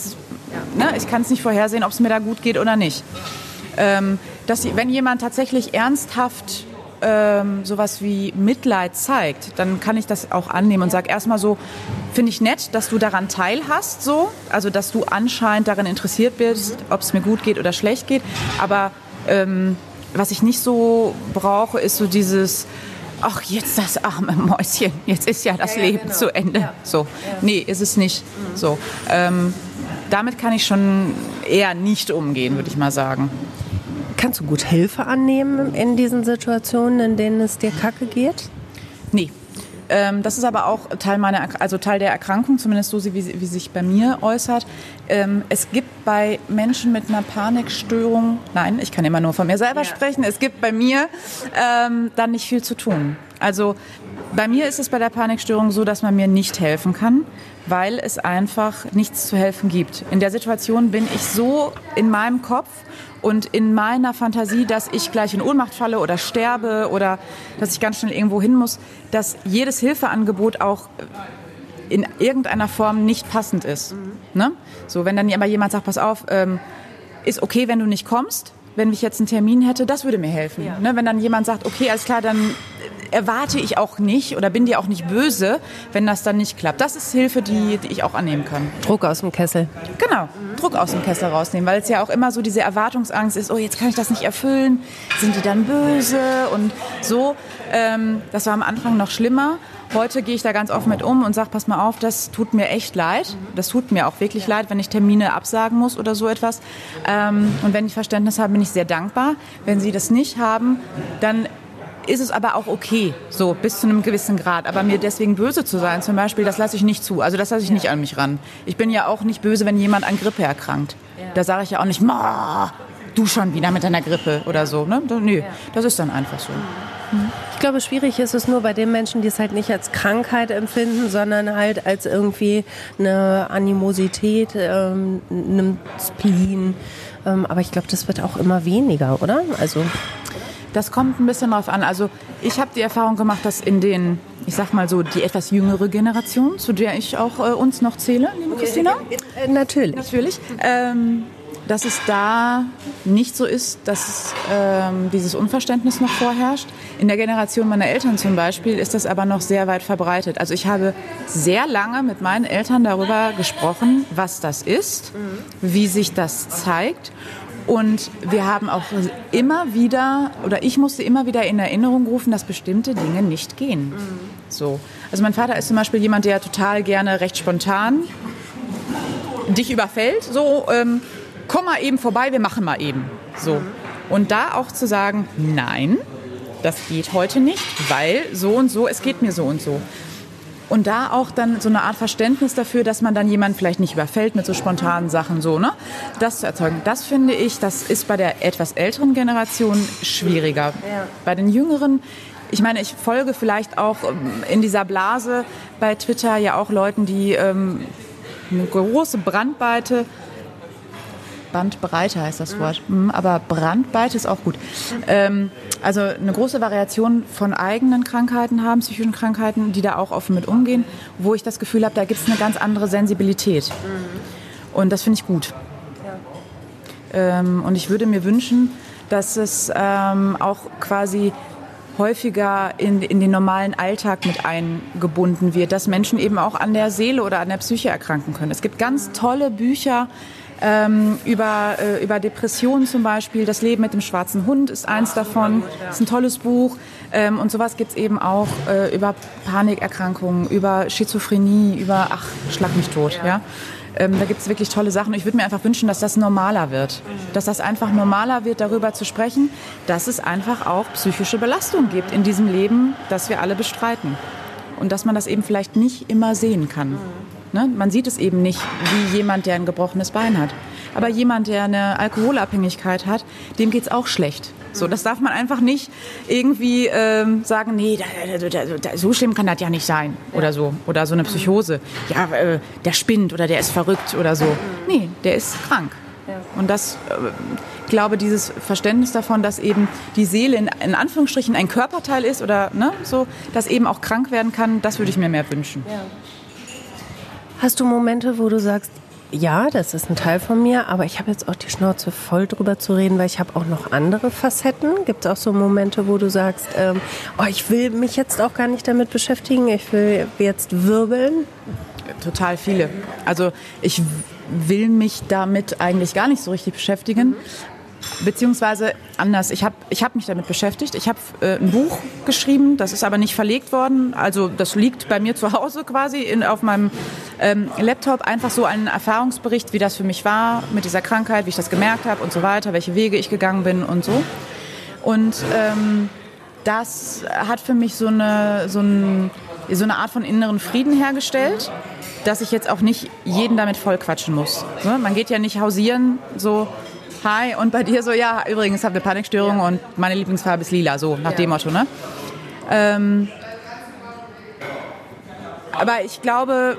ne, ich kann es nicht vorhersehen, ob es mir da gut geht oder nicht. Ähm, dass, wenn jemand tatsächlich ernsthaft ähm, sowas wie Mitleid zeigt, dann kann ich das auch annehmen und sage erstmal so, finde ich nett, dass du daran teilhast, so, also dass du anscheinend daran interessiert bist, ob es mir gut geht oder schlecht geht, aber ähm, was ich nicht so brauche, ist so dieses, ach, jetzt das arme Mäuschen, jetzt ist ja das ja, Leben genau. zu Ende. Ja. So, nee, ist es nicht. Mhm. So, ähm, damit kann ich schon eher nicht umgehen, würde ich mal sagen. Kannst du gut Hilfe annehmen in diesen Situationen, in denen es dir kacke geht? Nee, ähm, das ist aber auch Teil meiner, also Teil der Erkrankung, zumindest so wie, wie sich bei mir äußert. Ähm, es gibt bei Menschen mit einer Panikstörung, nein, ich kann immer nur von mir selber ja. sprechen, es gibt bei mir ähm, dann nicht viel zu tun. Also bei mir ist es bei der Panikstörung so, dass man mir nicht helfen kann, weil es einfach nichts zu helfen gibt. In der Situation bin ich so in meinem Kopf und in meiner Fantasie, dass ich gleich in Ohnmacht falle oder sterbe oder dass ich ganz schnell irgendwo hin muss, dass jedes Hilfeangebot auch in irgendeiner Form nicht passend ist. Mhm. Ne? So, wenn dann aber jemand sagt, pass auf, ähm, ist okay, wenn du nicht kommst, wenn ich jetzt einen Termin hätte, das würde mir helfen. Ja. Ne? Wenn dann jemand sagt, okay, alles klar, dann erwarte ich auch nicht oder bin dir auch nicht böse, wenn das dann nicht klappt. Das ist Hilfe, die, die ich auch annehmen kann. Druck aus dem Kessel. Genau, Druck aus dem Kessel rausnehmen, weil es ja auch immer so diese Erwartungsangst ist, oh, jetzt kann ich das nicht erfüllen, sind die dann böse und so. Ähm, das war am Anfang noch schlimmer. Heute gehe ich da ganz offen mit um und sage, pass mal auf, das tut mir echt leid. Das tut mir auch wirklich leid, wenn ich Termine absagen muss oder so etwas. Ähm, und wenn ich Verständnis habe, bin ich sehr dankbar. Wenn Sie das nicht haben, dann ist es aber auch okay, so bis zu einem gewissen Grad. Aber mir deswegen böse zu sein, zum Beispiel, das lasse ich nicht zu. Also das lasse ich nicht an mich ran. Ich bin ja auch nicht böse, wenn jemand an Grippe erkrankt. Da sage ich ja auch nicht, Ma, du schon wieder mit deiner Grippe oder so. Ne? Nö, das ist dann einfach so. Ich glaube, schwierig ist es nur bei den Menschen, die es halt nicht als Krankheit empfinden, sondern halt als irgendwie eine Animosität, ähm, einem Spleen. Ähm, aber ich glaube, das wird auch immer weniger, oder? Also das kommt ein bisschen drauf an. Also ich habe die Erfahrung gemacht, dass in den, ich sag mal so, die etwas jüngere Generation, zu der ich auch äh, uns noch zähle, liebe Christina. Äh, natürlich. Natürlich. Ähm, dass es da nicht so ist, dass ähm, dieses Unverständnis noch vorherrscht. In der Generation meiner Eltern zum Beispiel ist das aber noch sehr weit verbreitet. Also ich habe sehr lange mit meinen Eltern darüber gesprochen, was das ist, wie sich das zeigt. Und wir haben auch immer wieder, oder ich musste immer wieder in Erinnerung rufen, dass bestimmte Dinge nicht gehen. So. Also mein Vater ist zum Beispiel jemand, der total gerne recht spontan dich überfällt. So, ähm, komm mal eben vorbei, wir machen mal eben. So. Und da auch zu sagen, nein, das geht heute nicht, weil so und so, es geht mir so und so. Und da auch dann so eine Art Verständnis dafür, dass man dann jemanden vielleicht nicht überfällt mit so spontanen Sachen, so, ne? Das zu erzeugen. Das finde ich, das ist bei der etwas älteren Generation schwieriger. Ja. Bei den jüngeren, ich meine, ich folge vielleicht auch ähm, in dieser Blase bei Twitter ja auch Leuten, die ähm, eine große Brandweite Bandbreite heißt das Wort. Mhm, aber Brandweite ist auch gut. Ähm, also eine große Variation von eigenen Krankheiten haben, psychischen Krankheiten, die da auch offen mit umgehen, wo ich das Gefühl habe, da gibt es eine ganz andere Sensibilität. Mhm. Und das finde ich gut. Ja. Ähm, und ich würde mir wünschen, dass es ähm, auch quasi häufiger in, in den normalen Alltag mit eingebunden wird, dass Menschen eben auch an der Seele oder an der Psyche erkranken können. Es gibt ganz tolle Bücher, ähm, über, äh, über Depressionen zum Beispiel. Das Leben mit dem schwarzen Hund ist eins davon. Das ist ein tolles Buch. Ähm, und sowas gibt es eben auch äh, über Panikerkrankungen, über Schizophrenie, über, ach, schlag mich tot. Ja. ja? Ähm, da gibt es wirklich tolle Sachen. Ich würde mir einfach wünschen, dass das normaler wird. Dass das einfach normaler wird, darüber zu sprechen, dass es einfach auch psychische Belastung gibt in diesem Leben, das wir alle bestreiten. Und dass man das eben vielleicht nicht immer sehen kann. Ne? Man sieht es eben nicht wie jemand, der ein gebrochenes Bein hat. Aber jemand, der eine Alkoholabhängigkeit hat, dem geht es auch schlecht. So, das darf man einfach nicht irgendwie ähm, sagen, nee, da, da, da, so schlimm kann das ja nicht sein oder so. Oder so eine Psychose. Ja, äh, der spinnt oder der ist verrückt oder so. Nee, der ist krank. Und das, äh, ich glaube, dieses Verständnis davon, dass eben die Seele in, in, Anführungsstrichen ein Körperteil ist oder ne, so, dass eben auch krank werden kann, das würde ich mir mehr wünschen. Ja. Hast du Momente, wo du sagst, ja, das ist ein Teil von mir, aber ich habe jetzt auch die Schnauze voll drüber zu reden, weil ich habe auch noch andere Facetten. Gibt es auch so Momente, wo du sagst, ähm, oh, ich will mich jetzt auch gar nicht damit beschäftigen, ich will jetzt wirbeln? Total viele. Also ich will mich damit eigentlich gar nicht so richtig beschäftigen, Beziehungsweise anders. Ich habe ich hab mich damit beschäftigt. Ich habe äh, ein Buch geschrieben, das ist aber nicht verlegt worden. Also das liegt bei mir zu Hause quasi in, auf meinem ähm, Laptop. Einfach so ein Erfahrungsbericht, wie das für mich war mit dieser Krankheit, wie ich das gemerkt habe und so weiter, welche Wege ich gegangen bin und so. Und ähm, das hat für mich so eine, so, ein, so eine Art von inneren Frieden hergestellt, dass ich jetzt auch nicht jeden damit vollquatschen muss. Ne? Man geht ja nicht hausieren, so Hi, und bei dir so, ja, übrigens habe eine Panikstörung ja. und meine Lieblingsfarbe ist lila, so nach ja. dem Motto, ne? Ähm, aber ich glaube,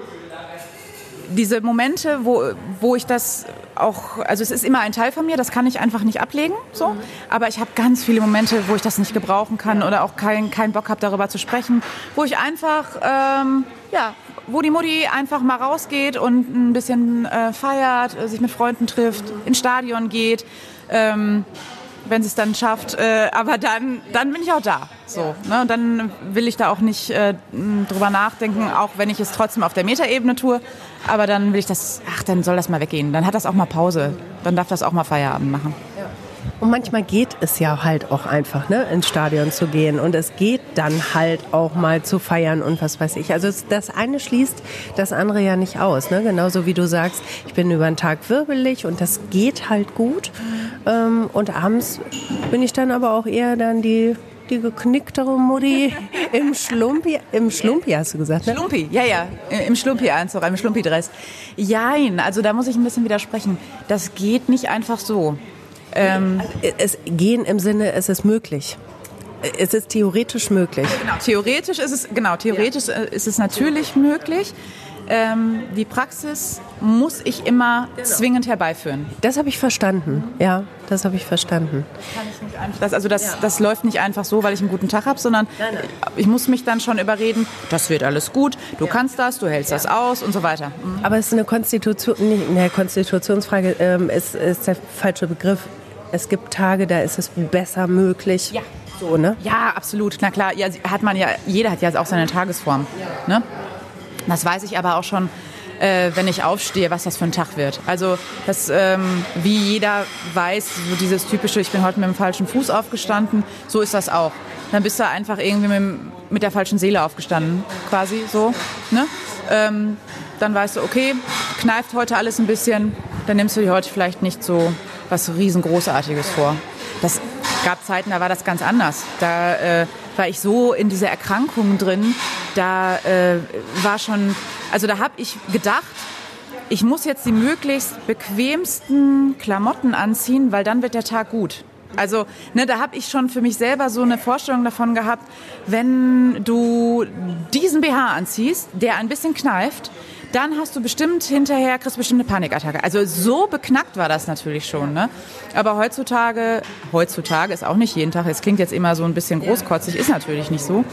diese Momente, wo, wo ich das auch, also es ist immer ein Teil von mir, das kann ich einfach nicht ablegen, so. Mhm. Aber ich habe ganz viele Momente, wo ich das nicht gebrauchen kann oder auch keinen kein Bock habe, darüber zu sprechen, wo ich einfach, ähm, ja, wo die Mutti einfach mal rausgeht und ein bisschen äh, feiert, sich mit Freunden trifft, ins Stadion geht, ähm, wenn sie es dann schafft. Äh, aber dann, dann bin ich auch da. So, ne? Und dann will ich da auch nicht äh, drüber nachdenken, auch wenn ich es trotzdem auf der Metaebene tue. Aber dann will ich das, ach, dann soll das mal weggehen. Dann hat das auch mal Pause. Dann darf das auch mal Feierabend machen. Und manchmal geht es ja halt auch einfach, ne, ins Stadion zu gehen. Und es geht dann halt auch mal zu feiern und was weiß ich. Also das eine schließt das andere ja nicht aus. Ne? Genauso wie du sagst, ich bin über den Tag wirbelig und das geht halt gut. Ähm, und abends bin ich dann aber auch eher dann die die geknicktere Mutti im Schlumpi, im Schlumpi hast du gesagt, ne? Schlumpi, ja, ja, im Schlumpi-Anzug, im Schlumpi-Dress. Jein, also da muss ich ein bisschen widersprechen. Das geht nicht einfach so. Ähm, es gehen im Sinne, es ist möglich. Es ist theoretisch möglich. Genau, theoretisch ist es, genau, theoretisch ja. ist es natürlich möglich. Ähm, die Praxis muss ich immer zwingend herbeiführen. Das habe ich verstanden. Ja, das habe ich verstanden. Kann ich nicht einfach, das, also das, das läuft nicht einfach so, weil ich einen guten Tag habe, sondern ich muss mich dann schon überreden, das wird alles gut, du kannst das, du hältst das aus und so weiter. Mhm. Aber es ist eine Konstitution, nicht, eine Konstitutionsfrage ähm, ist, ist der falsche Begriff. Es gibt Tage, da ist es besser möglich. Ja. So, ne? Ja, absolut. Na klar, ja, hat man ja, jeder hat ja auch seine Tagesform. Ne? Das weiß ich aber auch schon, äh, wenn ich aufstehe, was das für ein Tag wird. Also das, ähm, wie jeder weiß, so dieses typische, ich bin heute mit dem falschen Fuß aufgestanden, so ist das auch. Dann bist du einfach irgendwie mit, mit der falschen Seele aufgestanden, quasi so. Ne? Ähm, dann weißt du, okay, kneift heute alles ein bisschen, dann nimmst du dir heute vielleicht nicht so was riesengroßartiges vor. Das gab Zeiten, da war das ganz anders. Da äh, war ich so in dieser Erkrankung drin, da äh, war schon, also da habe ich gedacht, ich muss jetzt die möglichst bequemsten Klamotten anziehen, weil dann wird der Tag gut. Also ne, da habe ich schon für mich selber so eine Vorstellung davon gehabt, wenn du diesen BH anziehst, der ein bisschen kneift, dann hast du bestimmt hinterher, kriegst bestimmt eine Panikattacke. Also so beknackt war das natürlich schon. Ne? Aber heutzutage, heutzutage ist auch nicht jeden Tag, es klingt jetzt immer so ein bisschen großkotzig, ist natürlich nicht so.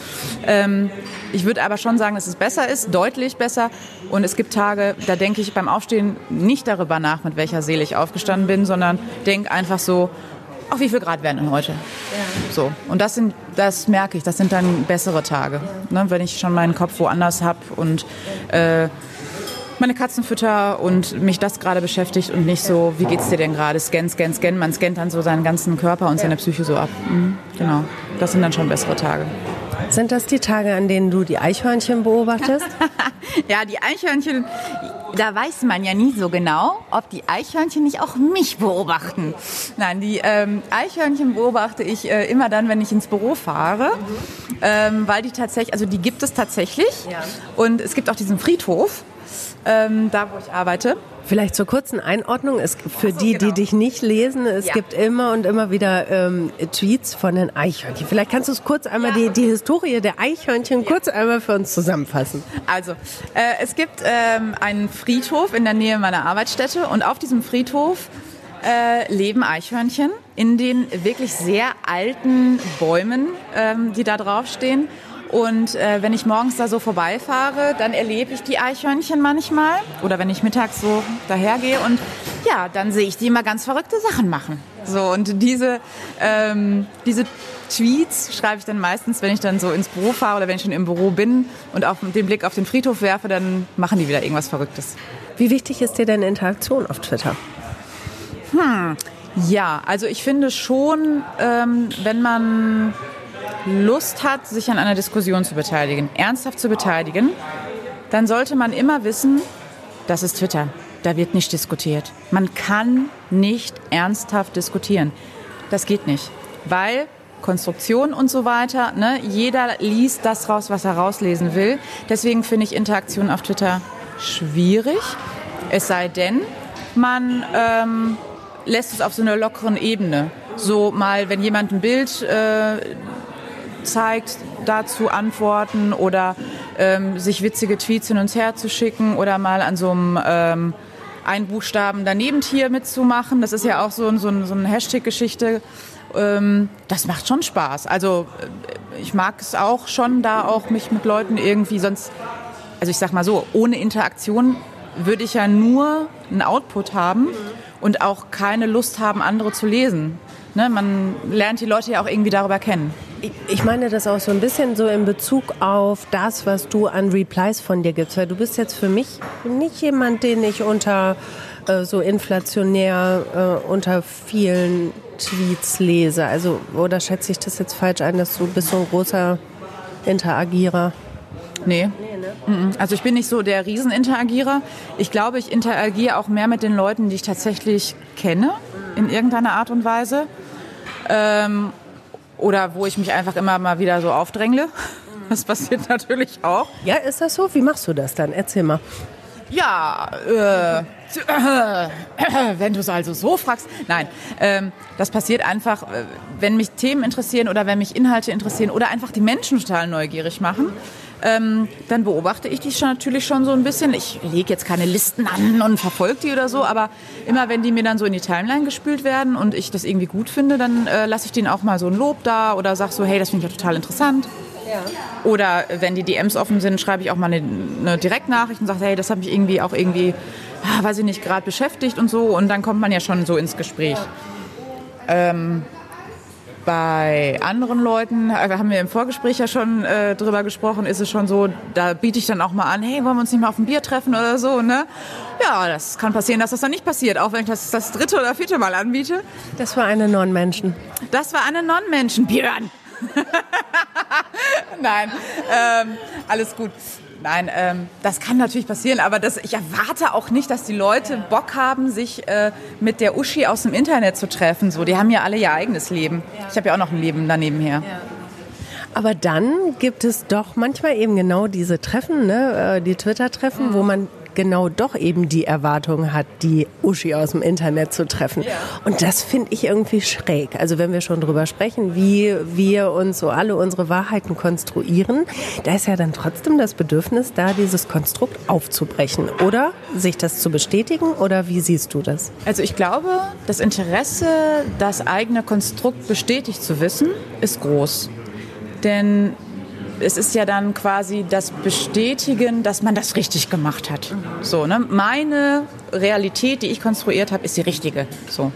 Ähm, ich würde aber schon sagen, dass es besser ist, deutlich besser. Und es gibt Tage, da denke ich beim Aufstehen nicht darüber nach, mit welcher Seele ich aufgestanden bin, sondern denke einfach so, ach, wie viel Grad werden denn heute? Ja. So. Und das sind, das merke ich, das sind dann bessere Tage. Ne, wenn ich schon meinen Kopf woanders habe und äh, meine Katzen fütter und mich das gerade beschäftigt und nicht so, wie geht's dir denn gerade? Scan, scan, scan. Man scannt dann so seinen ganzen Körper und seine Psyche so ab. Mhm, genau. Das sind dann schon bessere Tage. Sind das die Tage, an denen du die Eichhörnchen beobachtest? ja, die Eichhörnchen, da weiß man ja nie so genau, ob die Eichhörnchen nicht auch mich beobachten. Nein, die ähm, Eichhörnchen beobachte ich äh, immer dann, wenn ich ins Büro fahre, ähm, weil die tatsächlich, also die gibt es tatsächlich. Ja. Und es gibt auch diesen Friedhof ähm, da wo ich arbeite. Vielleicht zur kurzen Einordnung, es, für so, die, genau. die dich nicht lesen, es ja. gibt immer und immer wieder ähm, Tweets von den Eichhörnchen. Vielleicht kannst du es kurz einmal, ja. die, die Historie der Eichhörnchen, ja. kurz einmal für uns zusammenfassen. Also, äh, es gibt ähm, einen Friedhof in der Nähe meiner Arbeitsstätte und auf diesem Friedhof äh, leben Eichhörnchen in den wirklich sehr alten Bäumen, ähm, die da draufstehen. Und äh, wenn ich morgens da so vorbeifahre, dann erlebe ich die Eichhörnchen manchmal. Oder wenn ich mittags so dahergehe und ja, dann sehe ich die immer ganz verrückte Sachen machen. So, und diese, ähm, diese Tweets schreibe ich dann meistens, wenn ich dann so ins Büro fahre oder wenn ich schon im Büro bin und auf den Blick auf den Friedhof werfe, dann machen die wieder irgendwas Verrücktes. Wie wichtig ist dir denn Interaktion auf Twitter? Hm, ja, also ich finde schon, ähm, wenn man Lust hat, sich an einer Diskussion zu beteiligen, ernsthaft zu beteiligen, dann sollte man immer wissen, das ist Twitter. Da wird nicht diskutiert. Man kann nicht ernsthaft diskutieren. Das geht nicht. Weil Konstruktion und so weiter, ne, jeder liest das raus, was er rauslesen will. Deswegen finde ich Interaktion auf Twitter schwierig. Es sei denn, man ähm, lässt es auf so einer lockeren Ebene. So mal, wenn jemand ein Bild äh, zeigt, dazu antworten oder ähm, sich witzige Tweets hin und her zu schicken oder mal an so einem ähm, ein Buchstaben daneben Tier mitzumachen. Das ist ja auch so, so, so eine Hashtag-Geschichte. Ähm, das macht schon Spaß. Also äh, ich mag es auch schon, da auch mich mit Leuten irgendwie sonst, also ich sag mal so, ohne Interaktion würde ich ja nur einen Output haben und auch keine Lust haben, andere zu lesen. Ne, man lernt die Leute ja auch irgendwie darüber kennen. Ich meine das auch so ein bisschen so in Bezug auf das, was du an Replies von dir gibst. Weil du bist jetzt für mich nicht jemand, den ich unter äh, so inflationär äh, unter vielen Tweets lese. Also, oder schätze ich das jetzt falsch ein, dass du bist so ein großer Interagierer? Nee. ne? Also ich bin nicht so der Rieseninteragierer. Ich glaube, ich interagiere auch mehr mit den Leuten, die ich tatsächlich kenne, in irgendeiner Art und Weise. Ähm, oder wo ich mich einfach immer mal wieder so aufdrängle. Das passiert natürlich auch. Ja, ist das so? Wie machst du das dann? Erzähl mal. Ja, äh, äh, wenn du es also so fragst. Nein, ähm, das passiert einfach, wenn mich Themen interessieren oder wenn mich Inhalte interessieren oder einfach die Menschen total neugierig machen, ähm, dann beobachte ich die schon natürlich schon so ein bisschen. Ich lege jetzt keine Listen an und verfolge die oder so, aber immer wenn die mir dann so in die Timeline gespült werden und ich das irgendwie gut finde, dann äh, lasse ich denen auch mal so ein Lob da oder sag so, hey, das finde ich ja total interessant. Ja. Oder wenn die DMs offen sind, schreibe ich auch mal eine, eine Direktnachricht und sage, hey, das habe mich irgendwie auch irgendwie, ah, weiß ich nicht, gerade beschäftigt und so. Und dann kommt man ja schon so ins Gespräch. Ja. Ähm, bei anderen Leuten, äh, haben wir im Vorgespräch ja schon äh, drüber gesprochen, ist es schon so, da biete ich dann auch mal an, hey, wollen wir uns nicht mal auf ein Bier treffen oder so, ne? Ja, das kann passieren, dass das dann nicht passiert, auch wenn ich das das dritte oder vierte Mal anbiete. Das war eine Non-Menschen. Das war eine Non-Menschen, Björn. Nein, ähm, alles gut. Nein, ähm, das kann natürlich passieren, aber das, ich erwarte auch nicht, dass die Leute Bock haben, sich äh, mit der Uschi aus dem Internet zu treffen. So, die haben ja alle ihr eigenes Leben. Ich habe ja auch noch ein Leben daneben her. Aber dann gibt es doch manchmal eben genau diese Treffen, ne? Äh, die Twitter-Treffen, wo man genau doch eben die Erwartung hat, die Uschi aus dem Internet zu treffen. Ja. Und das finde ich irgendwie schräg. Also wenn wir schon drüber sprechen, wie wir uns so alle unsere Wahrheiten konstruieren, da ist ja dann trotzdem das Bedürfnis, da dieses Konstrukt aufzubrechen oder sich das zu bestätigen oder wie siehst du das? Also ich glaube, das Interesse, das eigene Konstrukt bestätigt zu wissen, ist groß. Denn es ist ja dann quasi das Bestätigen, dass man das richtig gemacht hat. So, ne? Meine Realität, die ich konstruiert habe, ist die richtige. So.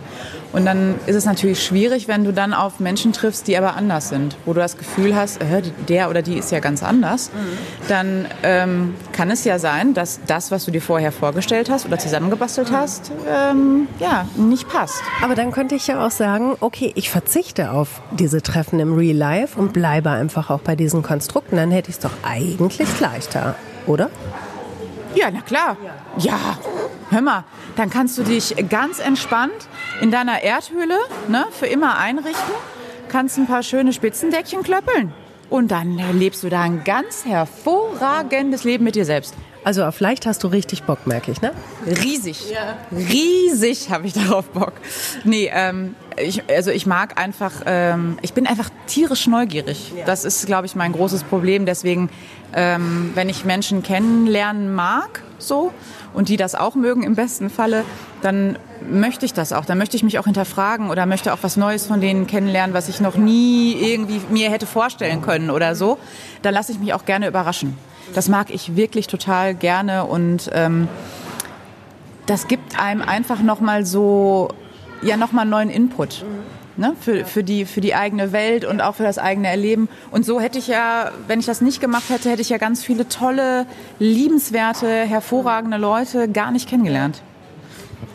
Und dann ist es natürlich schwierig, wenn du dann auf Menschen triffst, die aber anders sind, wo du das Gefühl hast, äh, der oder die ist ja ganz anders. Mhm. Dann ähm, kann es ja sein, dass das, was du dir vorher vorgestellt hast oder zusammengebastelt mhm. hast, ähm, ja, nicht passt. Aber dann könnte ich ja auch sagen, okay, ich verzichte auf diese Treffen im Real Life und bleibe einfach auch bei diesen Konstrukten. Dann hätte ich es doch eigentlich leichter, oder? Ja, na klar. Ja, hör mal, dann kannst du dich ganz entspannt in deiner Erdhöhle ne, für immer einrichten, kannst ein paar schöne Spitzendeckchen klöppeln und dann lebst du da ein ganz hervorragendes Leben mit dir selbst. Also auf leicht hast du richtig Bock, merke ich, ne? Riesig. Ja. Riesig habe ich darauf Bock. Nee, ähm, ich, also ich mag einfach, ähm, ich bin einfach tierisch neugierig. Ja. Das ist, glaube ich, mein großes Problem. Deswegen, ähm, wenn ich Menschen kennenlernen mag, so, und die das auch mögen im besten Falle, dann möchte ich das auch. Dann möchte ich mich auch hinterfragen oder möchte auch was Neues von denen kennenlernen, was ich noch nie irgendwie mir hätte vorstellen können oder so. Dann lasse ich mich auch gerne überraschen. Das mag ich wirklich total gerne und ähm, das gibt einem einfach nochmal so, ja, nochmal neuen Input. Ne, für, für, die, für die eigene Welt und auch für das eigene Erleben. Und so hätte ich ja, wenn ich das nicht gemacht hätte, hätte ich ja ganz viele tolle, liebenswerte, hervorragende Leute gar nicht kennengelernt.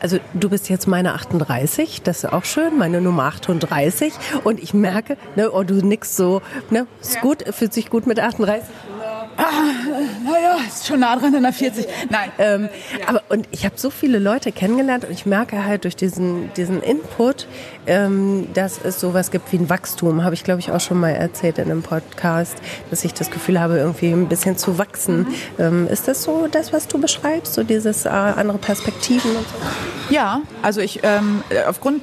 Also du bist jetzt meine 38, das ist auch schön, meine Nummer 38 und ich merke, ne, oh, du nix so, ne, ist ja. gut, fühlt sich gut mit 38 ah, naja, ist schon nah dran an der 40. Nein. Ähm, ja. aber, und ich habe so viele Leute kennengelernt und ich merke halt durch diesen, diesen Input, ähm, dass es sowas gibt wie ein Wachstum. Habe ich, glaube ich, auch schon mal erzählt in einem Podcast, dass ich das Gefühl habe, irgendwie ein bisschen zu wachsen. Mhm. Ähm, ist das so das, was du beschreibst? So dieses äh, andere Perspektiven und so? Ja, also ich ähm, aufgrund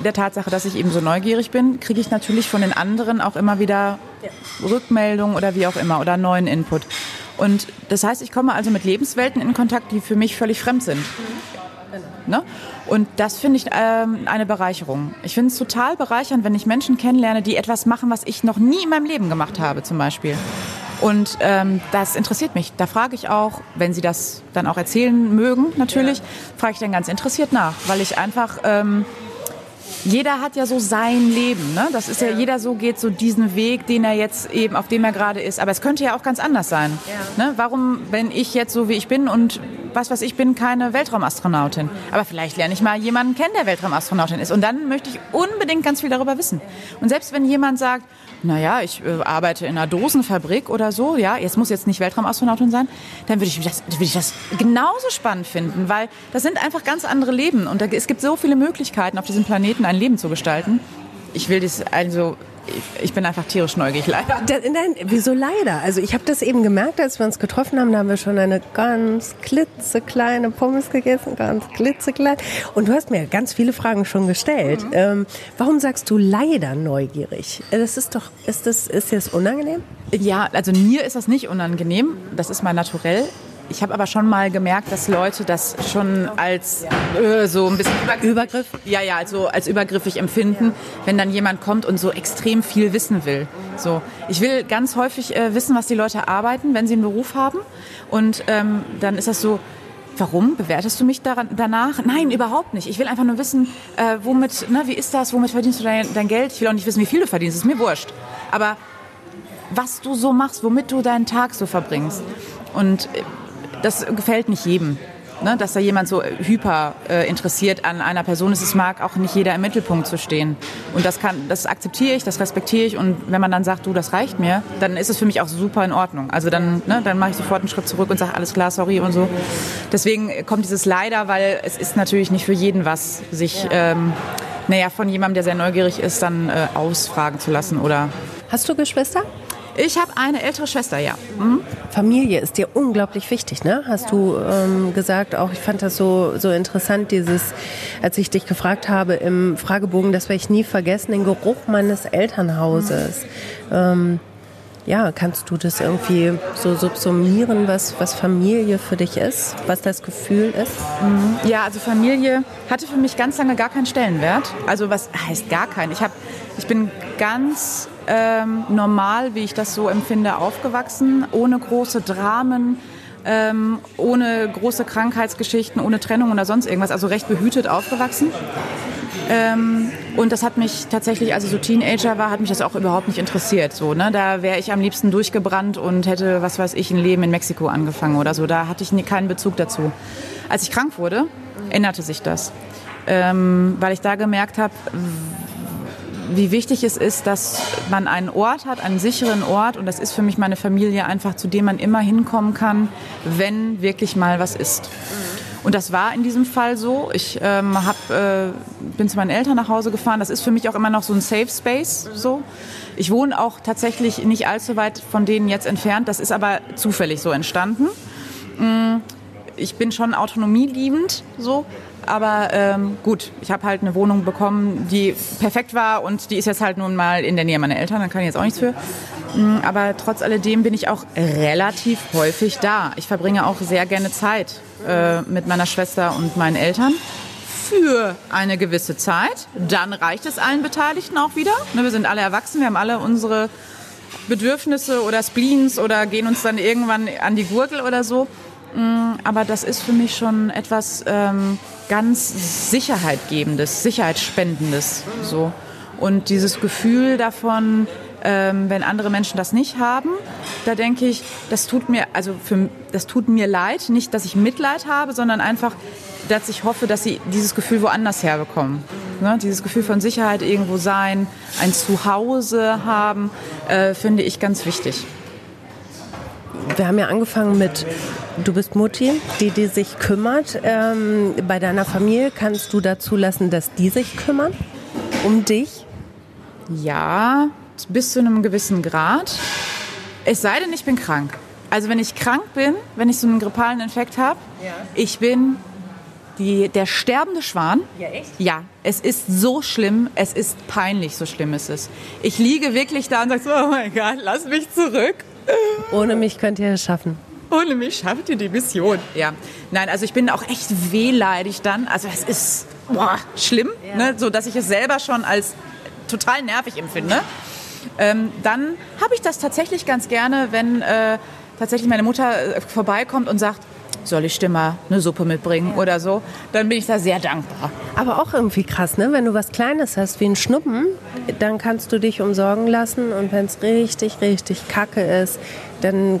der Tatsache, dass ich eben so neugierig bin, kriege ich natürlich von den anderen auch immer wieder Rückmeldungen oder wie auch immer oder neuen Input. Und das heißt, ich komme also mit Lebenswelten in Kontakt, die für mich völlig fremd sind. Ne? Und das finde ich ähm, eine Bereicherung. Ich finde es total bereichernd, wenn ich Menschen kennenlerne, die etwas machen, was ich noch nie in meinem Leben gemacht habe, zum Beispiel. Und ähm, das interessiert mich. Da frage ich auch, wenn Sie das dann auch erzählen mögen, natürlich, ja. frage ich dann ganz interessiert nach, weil ich einfach ähm, jeder hat ja so sein Leben. Ne? Das ist ja. ja. jeder so geht so diesen Weg, den er jetzt eben, auf dem er gerade ist. Aber es könnte ja auch ganz anders sein. Ja. Ne? Warum, wenn ich jetzt so wie ich bin und was was ich bin, keine Weltraumastronautin. Aber vielleicht lerne ich mal jemanden kennen, der Weltraumastronautin ist. Und dann möchte ich unbedingt ganz viel darüber wissen. Und selbst wenn jemand sagt, naja, ich äh, arbeite in einer Dosenfabrik oder so, ja, jetzt muss jetzt nicht Weltraumastronautin sein, dann würde ich, das, ich das genauso spannend finden, weil das sind einfach ganz andere Leben und da, es gibt so viele Möglichkeiten auf diesem Planeten ein Leben zu gestalten. Ich will das also ich, ich bin einfach tierisch neugierig, leider. Nein, wieso leider? Also ich habe das eben gemerkt, als wir uns getroffen haben, da haben wir schon eine ganz klitzekleine Pommes gegessen, ganz klitzeklein. Und du hast mir ganz viele Fragen schon gestellt. Mhm. Ähm, warum sagst du leider neugierig? Das ist doch, ist das, ist das unangenehm? Ja, also mir ist das nicht unangenehm. Das ist mein Naturell. Ich habe aber schon mal gemerkt, dass Leute das schon als äh, so ein bisschen Übergriff, ja, ja, also als übergriffig empfinden, wenn dann jemand kommt und so extrem viel wissen will. So, ich will ganz häufig äh, wissen, was die Leute arbeiten, wenn sie einen Beruf haben, und ähm, dann ist das so. Warum bewertest du mich daran, danach? Nein, überhaupt nicht. Ich will einfach nur wissen, äh, womit, ne, wie ist das, womit verdienst du dein, dein Geld? Ich will auch nicht wissen, wie viel du verdienst, ist mir wurscht. Aber was du so machst, womit du deinen Tag so verbringst. Und äh, das gefällt nicht jedem. Ne, dass da jemand so hyper äh, interessiert an einer Person ist. Es mag auch nicht jeder im Mittelpunkt zu stehen. Und das, kann, das akzeptiere ich, das respektiere ich. Und wenn man dann sagt, du, das reicht mir, dann ist es für mich auch super in Ordnung. Also dann, ne, dann mache ich sofort einen Schritt zurück und sage, alles klar, sorry und so. Deswegen kommt dieses Leider, weil es ist natürlich nicht für jeden was, sich ähm, naja, von jemandem, der sehr neugierig ist, dann äh, ausfragen zu lassen. Oder Hast du Geschwister? Ich habe eine ältere Schwester, ja. Mhm. Familie ist dir unglaublich wichtig, ne? Hast du ähm, gesagt, auch ich fand das so, so interessant, dieses, als ich dich gefragt habe im Fragebogen, das werde ich nie vergessen, den Geruch meines Elternhauses. Mhm. Ähm, ja, kannst du das irgendwie so subsumieren, was, was Familie für dich ist, was das Gefühl ist? Mhm. Ja, also Familie hatte für mich ganz lange gar keinen Stellenwert. Also was heißt gar keinen? Ich, hab, ich bin ganz ähm, normal, wie ich das so empfinde, aufgewachsen, ohne große Dramen. Ähm, ohne große Krankheitsgeschichten, ohne Trennung oder sonst irgendwas, also recht behütet aufgewachsen. Ähm, und das hat mich tatsächlich, als ich so Teenager war, hat mich das auch überhaupt nicht interessiert. So, ne? Da wäre ich am liebsten durchgebrannt und hätte, was weiß ich, ein Leben in Mexiko angefangen oder so. Da hatte ich keinen Bezug dazu. Als ich krank wurde, änderte sich das. Ähm, weil ich da gemerkt habe, wie wichtig es ist, dass man einen Ort hat, einen sicheren Ort. Und das ist für mich meine Familie einfach, zu dem man immer hinkommen kann, wenn wirklich mal was ist. Und das war in diesem Fall so. Ich ähm, hab, äh, bin zu meinen Eltern nach Hause gefahren. Das ist für mich auch immer noch so ein Safe Space. So. Ich wohne auch tatsächlich nicht allzu weit von denen jetzt entfernt. Das ist aber zufällig so entstanden. Mm, ich bin schon autonomieliebend so, aber ähm, gut, ich habe halt eine Wohnung bekommen, die perfekt war und die ist jetzt halt nun mal in der Nähe meiner Eltern, da kann ich jetzt auch nichts für. Mm, aber trotz alledem bin ich auch relativ häufig da. Ich verbringe auch sehr gerne Zeit äh, mit meiner Schwester und meinen Eltern für eine gewisse Zeit. Dann reicht es allen Beteiligten auch wieder. Ne, wir sind alle erwachsen, wir haben alle unsere Bedürfnisse oder Spleens oder gehen uns dann irgendwann an die Gurgel oder so. Mm, aber das ist für mich schon etwas ähm, ganz Sicherheitgebendes, Sicherheitsspendendes. So. Und dieses Gefühl davon, ähm, wenn andere Menschen das nicht haben, da denke ich, das tut mir, also für, das tut mir leid, nicht, dass ich Mitleid habe, sondern einfach, dass ich hoffe, dass sie dieses Gefühl woanders herbekommen. Ne? Dieses Gefühl von Sicherheit irgendwo sein, ein Zuhause haben, äh, finde ich ganz wichtig. Wir haben ja angefangen mit Du bist Mutti, die, die sich kümmert. Ähm, bei deiner Familie kannst du dazu lassen, dass die sich kümmern um dich? Ja, bis zu einem gewissen Grad. Es sei denn, ich bin krank. Also wenn ich krank bin, wenn ich so einen grippalen Infekt habe, ja. ich bin die, der sterbende Schwan. Ja, echt? Ja, es ist so schlimm, es ist peinlich, so schlimm ist es. Ich liege wirklich da und sage so, oh mein Gott, lass mich zurück. Ohne mich könnt ihr es schaffen. Ohne mich schafft ihr die Mission. Ja, nein, also ich bin auch echt wehleidig dann. Also es ist boah, schlimm, ja. ne? so dass ich es selber schon als total nervig empfinde. Ähm, dann habe ich das tatsächlich ganz gerne, wenn äh, tatsächlich meine Mutter äh, vorbeikommt und sagt, soll ich dir mal eine Suppe mitbringen oder so, dann bin ich da sehr dankbar. Aber auch irgendwie krass, ne? Wenn du was Kleines hast wie ein Schnuppen, dann kannst du dich umsorgen lassen und wenn es richtig, richtig kacke ist, dann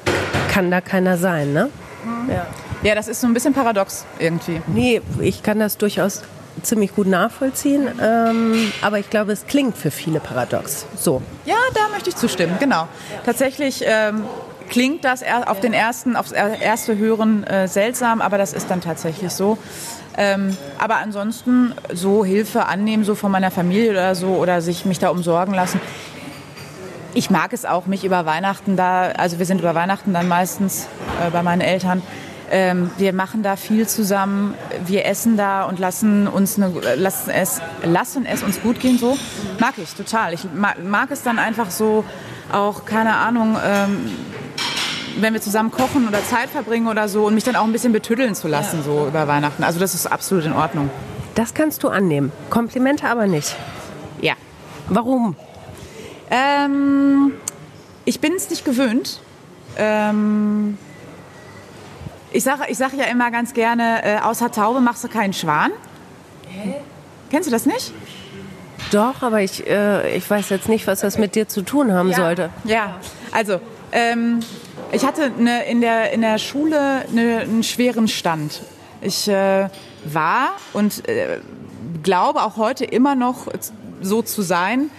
kann da keiner sein, ne? Ja. ja, das ist so ein bisschen paradox irgendwie. Nee, ich kann das durchaus ziemlich gut nachvollziehen, ähm, aber ich glaube, es klingt für viele paradox. So. Ja, da möchte ich zustimmen, genau. Tatsächlich ähm, klingt das auf den ersten, aufs erste Hören äh, seltsam, aber das ist dann tatsächlich so. Ähm, aber ansonsten so Hilfe annehmen, so von meiner Familie oder so, oder sich mich da umsorgen lassen. ich mag es auch, mich über Weihnachten da, also wir sind über Weihnachten dann meistens äh, bei meinen Eltern. Ähm, wir machen da viel zusammen, wir essen da und lassen uns eine, lassen es, lassen es uns gut gehen. So mag ich total. Ich mag, mag es dann einfach so auch keine Ahnung. Ähm, wenn wir zusammen kochen oder Zeit verbringen oder so und mich dann auch ein bisschen betüddeln zu lassen so über Weihnachten. Also das ist absolut in Ordnung. Das kannst du annehmen. Komplimente aber nicht. Ja. Warum? Ähm, ich bin es nicht gewöhnt. Ähm, ich sage ich sag ja immer ganz gerne, äh, außer Taube machst du keinen Schwan. Hä? Kennst du das nicht? Doch, aber ich, äh, ich weiß jetzt nicht, was das mit dir zu tun haben ja. sollte. Ja, also ähm, ich hatte eine, in, der, in der Schule eine, einen schweren Stand. Ich äh, war und äh, glaube auch heute immer noch so zu sein,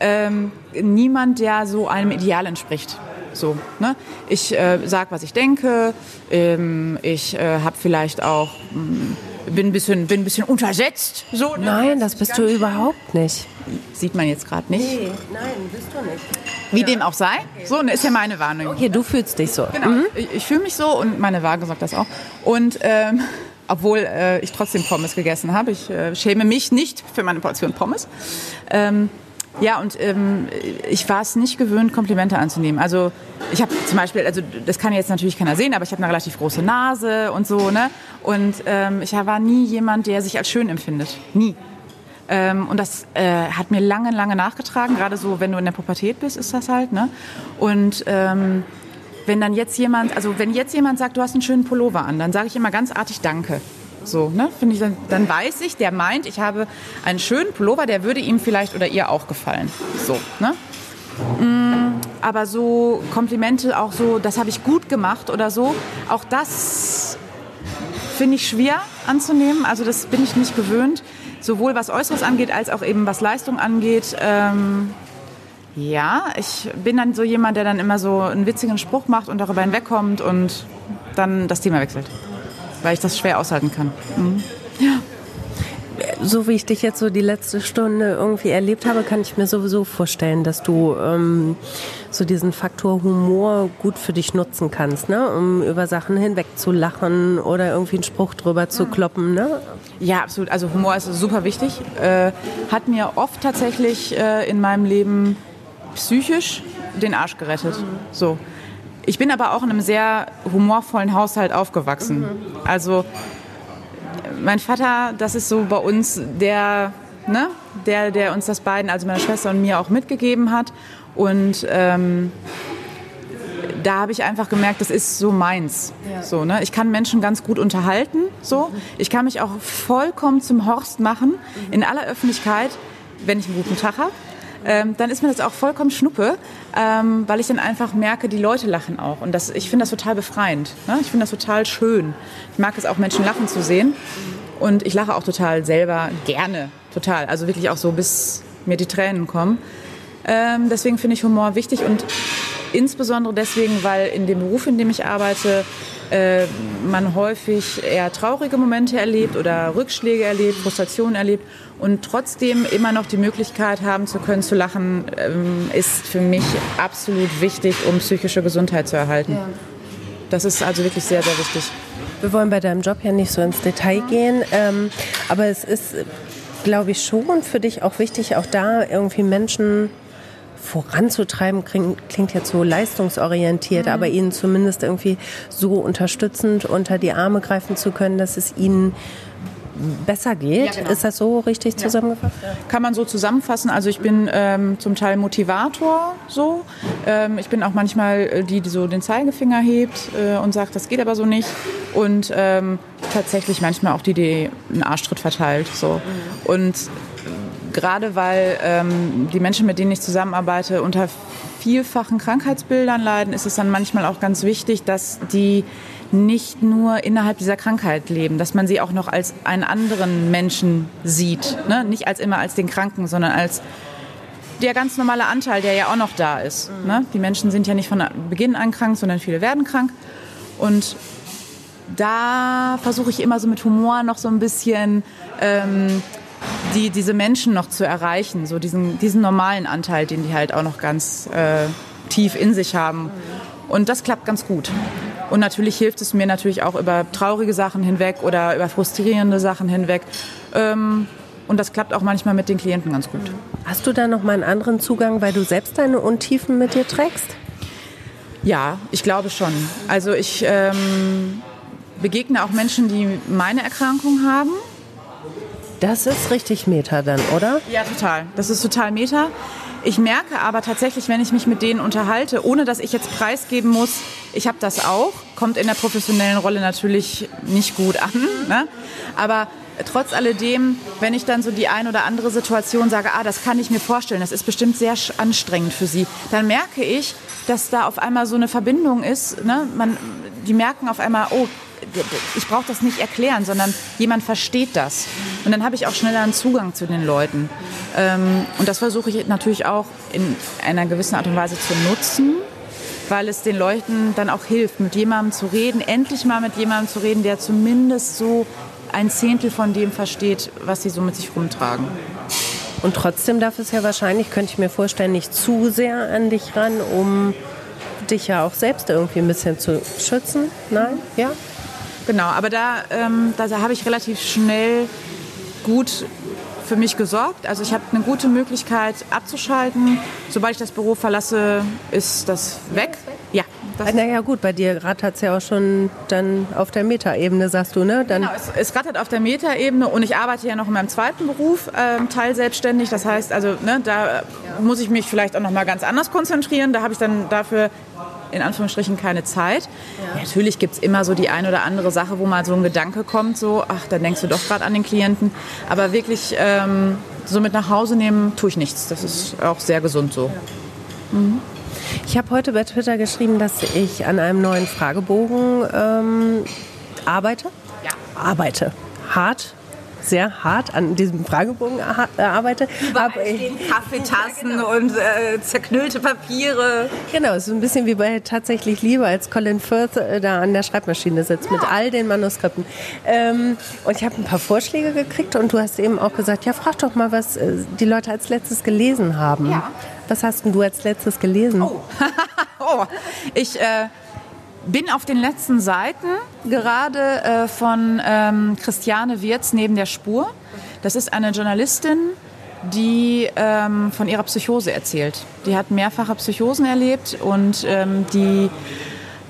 ähm, niemand, der so einem Ideal entspricht. So, ne? Ich äh, sage, was ich denke. Ähm, ich äh, habe vielleicht auch mh, mm, bin ein bisschen bin ein bisschen untersetzt. So, ne? Nein, das bist du überhaupt nicht. Sieht man jetzt gerade nicht. Nee, nein, bist du nicht. Wie ja. dem auch sei. So, ne, ist ja meine Wahrnehmung. Okay, du fühlst dich so. Genau. Mhm. Ich, ich fühle mich so und meine Waage sagt das auch. Und ähm, obwohl äh, ich trotzdem Pommes gegessen habe. Ich äh, schäme mich nicht für meine Portion Pommes. Ähm, ja, und ähm, ich war es nicht gewöhnt, Komplimente anzunehmen. Also ich habe zum Beispiel, also das kann jetzt natürlich keiner sehen, aber ich habe eine relativ große Nase und so, ne? Und ähm, ich war nie jemand, der sich als schön empfindet. Nie. Ähm, und das äh, hat mir lange, lange nachgetragen. Gerade so, wenn du in der Pubertät bist, ist das halt, ne? Und ähm, wenn dann jetzt jemand, also wenn jetzt jemand sagt, du hast einen schönen Pullover an, dann sage ich immer ganz artig Danke. So, ne? Finde ich, dann, dann weiß ich, der meint, ich habe einen schönen Pullover, der würde ihm vielleicht oder ihr auch gefallen. So, ne? Mm, aber so Komplimente auch so, das habe ich gut gemacht oder so, auch das finde ich schwer anzunehmen. Also das bin ich nicht gewöhnt, sowohl was Äußeres angeht als auch eben was Leistung angeht. Ähm, ja, ich bin dann so jemand, der dann immer so einen witzigen Spruch macht und darüber hinwegkommt und dann das Thema wechselt weil ich das schwer aushalten kann. Mhm. Ja. So wie ich dich jetzt so die letzte Stunde irgendwie erlebt habe, kann ich mir sowieso vorstellen, dass du ähm, so diesen Faktor Humor gut für dich nutzen kannst, ne? um über Sachen hinweg zu lachen oder irgendwie einen Spruch drüber zu kloppen. Ne? Ja, absolut. Also Humor ist super wichtig. Äh, hat mir oft tatsächlich äh, in meinem Leben psychisch den Arsch gerettet. Mhm. So. Ich bin aber auch in einem sehr humorvollen Haushalt aufgewachsen. Mhm. Also mein Vater, das ist so bei uns der, ne, der, der uns das beiden, also meiner Schwester und mir auch mitgegeben hat. Und ähm, da habe ich einfach gemerkt, das ist so meins. Ja. So, ne? Ich kann Menschen ganz gut unterhalten. So. Ich kann mich auch vollkommen zum Horst machen, in aller Öffentlichkeit, wenn ich einen guten Tag habe ähm, dann ist mir das auch vollkommen schnuppe, ähm, weil ich dann einfach merke, die Leute lachen auch. Und das, ich finde das total befreiend. Ne? Ich finde das total schön. Ich mag es auch, Menschen lachen zu sehen. Und ich lache auch total selber gerne, total. Also wirklich auch so, bis mir die Tränen kommen. Ähm, deswegen finde ich Humor wichtig und insbesondere deswegen, weil in dem Beruf, in dem ich arbeite, äh, man häufig eher traurige Momente erlebt oder Rückschläge erlebt, Frustrationen erlebt und trotzdem immer noch die Möglichkeit haben zu können, zu lachen, ähm, ist für mich absolut wichtig, um psychische Gesundheit zu erhalten. Ja. Das ist also wirklich sehr, sehr wichtig. Wir wollen bei deinem Job ja nicht so ins Detail gehen, ähm, aber es ist, glaube ich, schon für dich auch wichtig, auch da irgendwie Menschen voranzutreiben, klingt, klingt jetzt so leistungsorientiert, mhm. aber ihnen zumindest irgendwie so unterstützend unter die Arme greifen zu können, dass es ihnen besser geht. Ja, genau. Ist das so richtig zusammengefasst? Ja. Kann man so zusammenfassen. Also ich bin ähm, zum Teil Motivator so. Ähm, ich bin auch manchmal äh, die, die so den Zeigefinger hebt äh, und sagt, das geht aber so nicht. Und ähm, tatsächlich manchmal auch die, die einen Arschtritt verteilt. So. Mhm. Und gerade weil ähm, die Menschen, mit denen ich zusammenarbeite, unter vielfachen Krankheitsbildern leiden, ist es dann manchmal auch ganz wichtig, dass die nicht nur innerhalb dieser Krankheit leben, dass man sie auch noch als einen anderen Menschen sieht. Ne? Nicht als immer als den Kranken, sondern als der ganz normale Anteil, der ja auch noch da ist. Mhm. Ne? Die Menschen sind ja nicht von Beginn an krank, sondern viele werden krank. Und da versuche ich immer so mit Humor noch so ein bisschen ähm, die, diese Menschen noch zu erreichen, so diesen, diesen normalen Anteil, den die halt auch noch ganz äh, tief in sich haben. Und das klappt ganz gut. Und natürlich hilft es mir natürlich auch über traurige Sachen hinweg oder über frustrierende Sachen hinweg. Ähm, und das klappt auch manchmal mit den Klienten ganz gut. Hast du da noch mal einen anderen Zugang, weil du selbst deine Untiefen mit dir trägst? Ja, ich glaube schon. Also ich ähm, begegne auch Menschen, die meine Erkrankung haben. Das ist richtig Meta dann, oder? Ja, total. Das ist total Meta. Ich merke aber tatsächlich, wenn ich mich mit denen unterhalte, ohne dass ich jetzt preisgeben muss, ich habe das auch, kommt in der professionellen Rolle natürlich nicht gut an. Ne? Aber trotz alledem, wenn ich dann so die ein oder andere Situation sage, ah, das kann ich mir vorstellen, das ist bestimmt sehr anstrengend für Sie, dann merke ich, dass da auf einmal so eine Verbindung ist. Ne? Man, die merken auf einmal, oh, ich brauche das nicht erklären, sondern jemand versteht das. Und dann habe ich auch schneller einen Zugang zu den Leuten. Ähm, und das versuche ich natürlich auch in einer gewissen Art und Weise zu nutzen, weil es den Leuten dann auch hilft, mit jemandem zu reden, endlich mal mit jemandem zu reden, der zumindest so ein Zehntel von dem versteht, was sie so mit sich rumtragen. Und trotzdem darf es ja wahrscheinlich, könnte ich mir vorstellen, nicht zu sehr an dich ran, um dich ja auch selbst irgendwie ein bisschen zu schützen. Nein? Ja? Genau, aber da, ähm, da habe ich relativ schnell gut für mich gesorgt. Also ich habe eine gute Möglichkeit abzuschalten. Sobald ich das Büro verlasse, ist das weg. Ja. Das naja gut, bei dir rattert es ja auch schon dann auf der Metaebene, sagst du, ne? Dann genau, es, es rattert auf der Metaebene und ich arbeite ja noch in meinem zweiten Beruf, ähm, teilselbstständig. Das heißt, also ne, da ja. muss ich mich vielleicht auch noch mal ganz anders konzentrieren. Da habe ich dann dafür in Anführungsstrichen keine Zeit. Ja. Natürlich gibt es immer so die eine oder andere Sache, wo mal so ein Gedanke kommt, so, ach, dann denkst du doch gerade an den Klienten. Aber wirklich ähm, so mit nach Hause nehmen, tue ich nichts. Das ist auch sehr gesund so. Ja. Mhm. Ich habe heute bei Twitter geschrieben, dass ich an einem neuen Fragebogen ähm, arbeite. Ja. Arbeite. Hart, sehr hart an diesem Fragebogen arbeite. Überall stehen Kaffeetassen ja, genau. und äh, zerknüllte Papiere. Genau, so ein bisschen wie bei Tatsächlich Liebe, als Colin Firth äh, da an der Schreibmaschine sitzt ja. mit all den Manuskripten. Ähm, und ich habe ein paar Vorschläge gekriegt und du hast eben auch gesagt, ja, frag doch mal, was äh, die Leute als letztes gelesen haben. Ja. Was hast denn du als letztes gelesen? Oh, oh. ich... Bin auf den letzten Seiten gerade äh, von ähm, Christiane Wirz neben der Spur. Das ist eine Journalistin, die ähm, von ihrer Psychose erzählt. Die hat mehrfache Psychosen erlebt und ähm, die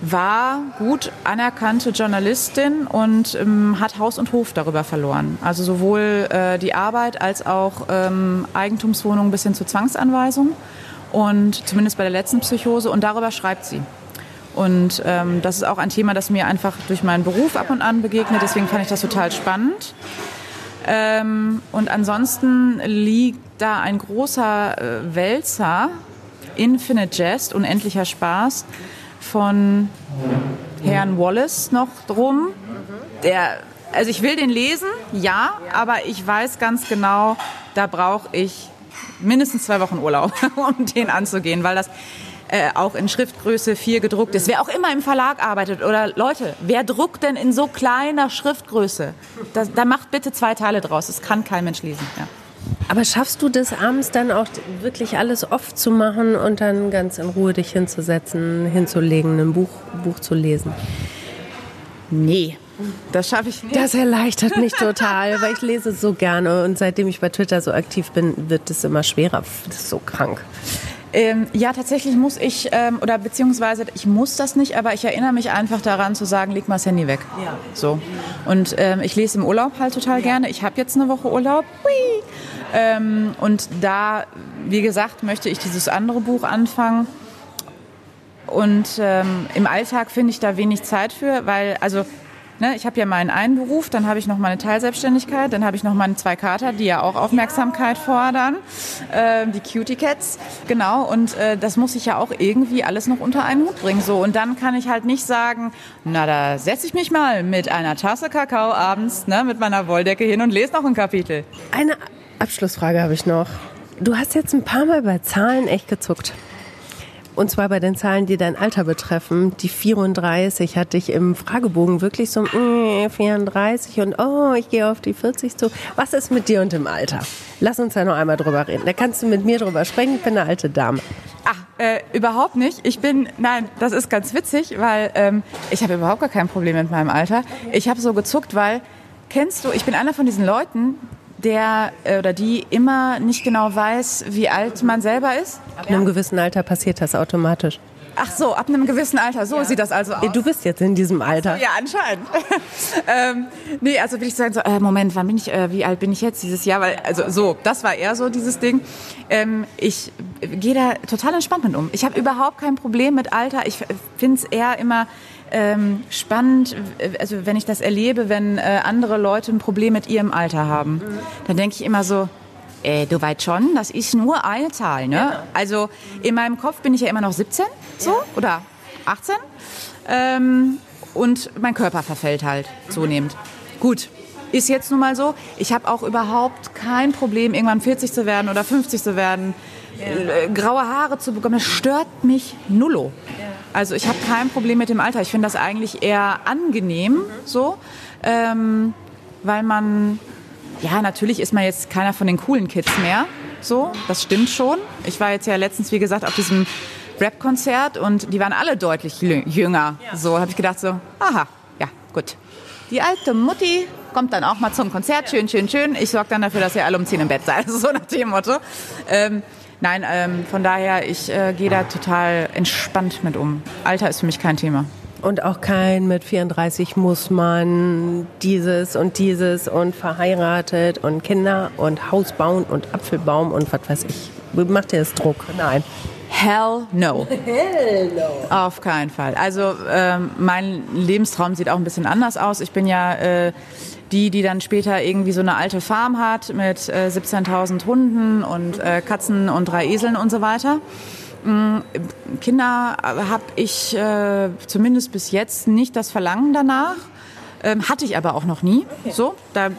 war gut anerkannte Journalistin und ähm, hat Haus und Hof darüber verloren. Also sowohl äh, die Arbeit als auch ähm, Eigentumswohnungen bis hin zur Zwangsanweisung. Und zumindest bei der letzten Psychose. Und darüber schreibt sie. Und ähm, das ist auch ein Thema, das mir einfach durch meinen Beruf ab und an begegnet. Deswegen fand ich das total spannend. Ähm, und ansonsten liegt da ein großer äh, Wälzer, Infinite Jest, unendlicher Spaß, von Herrn Wallace noch drum. Der, also ich will den lesen, ja, aber ich weiß ganz genau, da brauche ich mindestens zwei Wochen Urlaub, um den anzugehen, weil das äh, auch in Schriftgröße 4 gedruckt ist. Wer auch immer im Verlag arbeitet oder Leute, wer druckt denn in so kleiner Schriftgröße? Da, da macht bitte zwei Teile draus. Das kann kein Mensch lesen. Ja. Aber schaffst du das abends dann auch wirklich alles oft zu machen und dann ganz in Ruhe dich hinzusetzen, hinzulegen, ein Buch, Buch zu lesen? Nee, das schaffe ich nicht. Das erleichtert mich total, weil ich lese so gerne und seitdem ich bei Twitter so aktiv bin, wird es immer schwerer. Das ist so krank. Ähm, ja, tatsächlich muss ich, ähm, oder beziehungsweise ich muss das nicht, aber ich erinnere mich einfach daran zu sagen, leg mal das Handy weg. Ja. So. Und ähm, ich lese im Urlaub halt total ja. gerne. Ich habe jetzt eine Woche Urlaub. Ähm, und da, wie gesagt, möchte ich dieses andere Buch anfangen. Und ähm, im Alltag finde ich da wenig Zeit für, weil, also Ne, ich habe ja meinen einen Beruf, dann habe ich noch meine Teilselbstständigkeit, dann habe ich noch meine zwei Kater, die ja auch Aufmerksamkeit fordern, äh, die Cutie Cats, genau. Und äh, das muss ich ja auch irgendwie alles noch unter einen Hut bringen. So und dann kann ich halt nicht sagen, na da setze ich mich mal mit einer Tasse Kakao abends, ne, mit meiner Wolldecke hin und lese noch ein Kapitel. Eine Abschlussfrage habe ich noch. Du hast jetzt ein paar Mal bei Zahlen echt gezuckt. Und zwar bei den Zahlen, die dein Alter betreffen. Die 34 hatte ich im Fragebogen wirklich so mm, 34 und oh, ich gehe auf die 40 zu. Was ist mit dir und dem Alter? Lass uns da noch einmal drüber reden. Da kannst du mit mir drüber sprechen. Ich bin eine alte Dame. Ach, äh, überhaupt nicht. Ich bin, nein, das ist ganz witzig, weil ähm, ich habe überhaupt gar kein Problem mit meinem Alter. Ich habe so gezuckt, weil, kennst du, ich bin einer von diesen Leuten, der äh, oder die immer nicht genau weiß, wie alt man selber ist. Ab einem gewissen Alter passiert das automatisch. Ach so, ab einem gewissen Alter. So ja. sieht das also aus. Du bist jetzt in diesem Alter. ja, anscheinend. ähm, nee, also will ich sagen, so, äh, Moment, wann bin ich, äh, wie alt bin ich jetzt dieses Jahr? Weil, also so, das war eher so dieses Ding. Ähm, ich gehe da total entspannt mit um. Ich habe überhaupt kein Problem mit Alter. Ich finde es eher immer ähm, spannend, also wenn ich das erlebe, wenn äh, andere Leute ein Problem mit ihrem Alter haben. Mhm. Dann denke ich immer so, äh, du weißt schon, das ist nur eine Zahl. Ne? Ja. Also in meinem Kopf bin ich ja immer noch 17 so, ja. oder 18. Ähm, und mein Körper verfällt halt zunehmend. Gut, ist jetzt nun mal so. Ich habe auch überhaupt kein Problem, irgendwann 40 zu werden oder 50 zu werden. Ja. Äh, graue Haare zu bekommen, das stört mich nullo. Also ich habe kein Problem mit dem Alter. Ich finde das eigentlich eher angenehm so, ähm, weil man, ja, natürlich ist man jetzt keiner von den coolen Kids mehr. So, das stimmt schon. Ich war jetzt ja letztens, wie gesagt, auf diesem Rap-Konzert und die waren alle deutlich jünger. So habe ich gedacht so, aha, ja, gut. Die alte Mutti kommt dann auch mal zum Konzert, schön, schön, schön. Ich sorge dann dafür, dass ihr alle um 10 im Bett seid, so nach dem Motto. Ähm, Nein, ähm, von daher, ich äh, gehe da total entspannt mit um. Alter ist für mich kein Thema. Und auch kein mit 34 muss man dieses und dieses und verheiratet und Kinder und Haus bauen und Apfelbaum und was weiß ich. Macht ihr das Druck? Nein. Hell no. Hell no. Auf keinen Fall. Also ähm, mein Lebenstraum sieht auch ein bisschen anders aus. Ich bin ja äh, die, die dann später irgendwie so eine alte Farm hat mit äh, 17.000 Hunden und äh, Katzen und drei Eseln und so weiter. Mm, Kinder habe ich äh, zumindest bis jetzt nicht das Verlangen danach. Ähm, hatte ich aber auch noch nie. Okay. So, da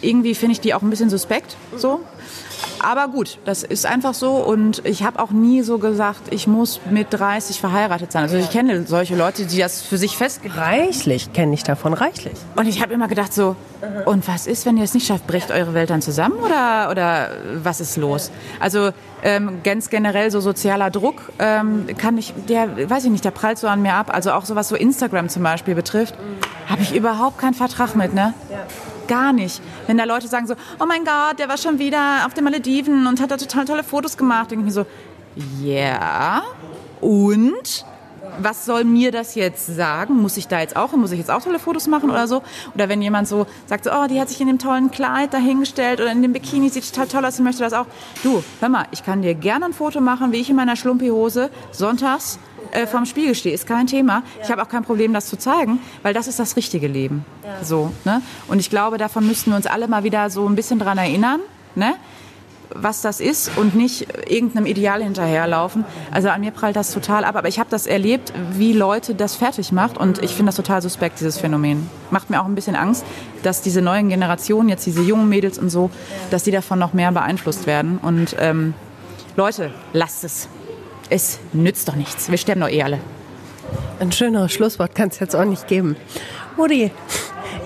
irgendwie finde ich die auch ein bisschen suspekt. So, aber gut, das ist einfach so und ich habe auch nie so gesagt, ich muss mit 30 verheiratet sein. Also ich kenne solche Leute, die das für sich festgelegt Reichlich kenne ich davon, reichlich. Und ich habe immer gedacht so, und was ist, wenn ihr es nicht schafft? Bricht eure Welt dann zusammen oder, oder was ist los? Also ähm, ganz generell so sozialer Druck ähm, kann ich, der, weiß ich nicht, der prallt so an mir ab. Also auch so was so Instagram zum Beispiel betrifft, habe ich überhaupt keinen Vertrag mit, ne? Gar nicht. Wenn da Leute sagen so, oh mein Gott, der war schon wieder auf den Malediven und hat da total tolle Fotos gemacht, denke ich mir so, ja, yeah. und? was soll mir das jetzt sagen? Muss ich da jetzt auch, muss ich jetzt auch tolle Fotos machen oder so? Oder wenn jemand so sagt, so, oh, die hat sich in dem tollen Kleid dahingestellt oder in dem Bikini, sieht total toll aus, ich möchte das auch. Du, hör mal, ich kann dir gerne ein Foto machen, wie ich in meiner Schlumpihose sonntags äh, vorm Spiegel stehe, ist kein Thema. Ich habe auch kein Problem, das zu zeigen, weil das ist das richtige Leben. So, ne? Und ich glaube, davon müssten wir uns alle mal wieder so ein bisschen dran erinnern. Ne? was das ist und nicht irgendeinem Ideal hinterherlaufen. Also an mir prallt das total ab. Aber ich habe das erlebt, wie Leute das fertig macht und ich finde das total suspekt, dieses Phänomen. Macht mir auch ein bisschen Angst, dass diese neuen Generationen, jetzt diese jungen Mädels und so, dass die davon noch mehr beeinflusst werden. Und ähm, Leute, lasst es es nützt doch nichts. Wir sterben doch eh alle. Ein schöneres Schlusswort kann es jetzt auch nicht geben. Mutti,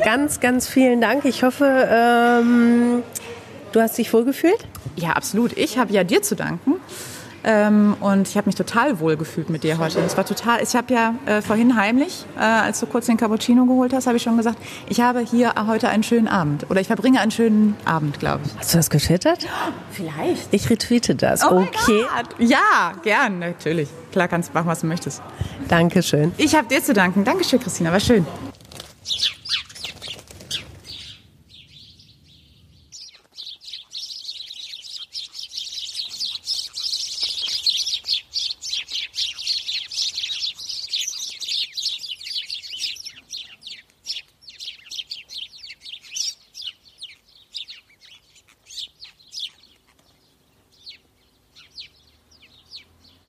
ganz, ganz vielen Dank. Ich hoffe, ähm, du hast dich wohlgefühlt. Ja, absolut. Ich habe ja dir zu danken. Ähm, und ich habe mich total wohl gefühlt mit dir heute. Es war total. Ich habe ja äh, vorhin heimlich, äh, als du kurz den Cappuccino geholt hast, habe ich schon gesagt, ich habe hier heute einen schönen Abend oder ich verbringe einen schönen Abend, glaube ich. Hast du das getwittert? Vielleicht. Ich retweete das. Oh okay. Ja, gern, natürlich. Klar kannst du machen, was du möchtest. Dankeschön. Ich habe dir zu danken. Dankeschön, Christina. War schön.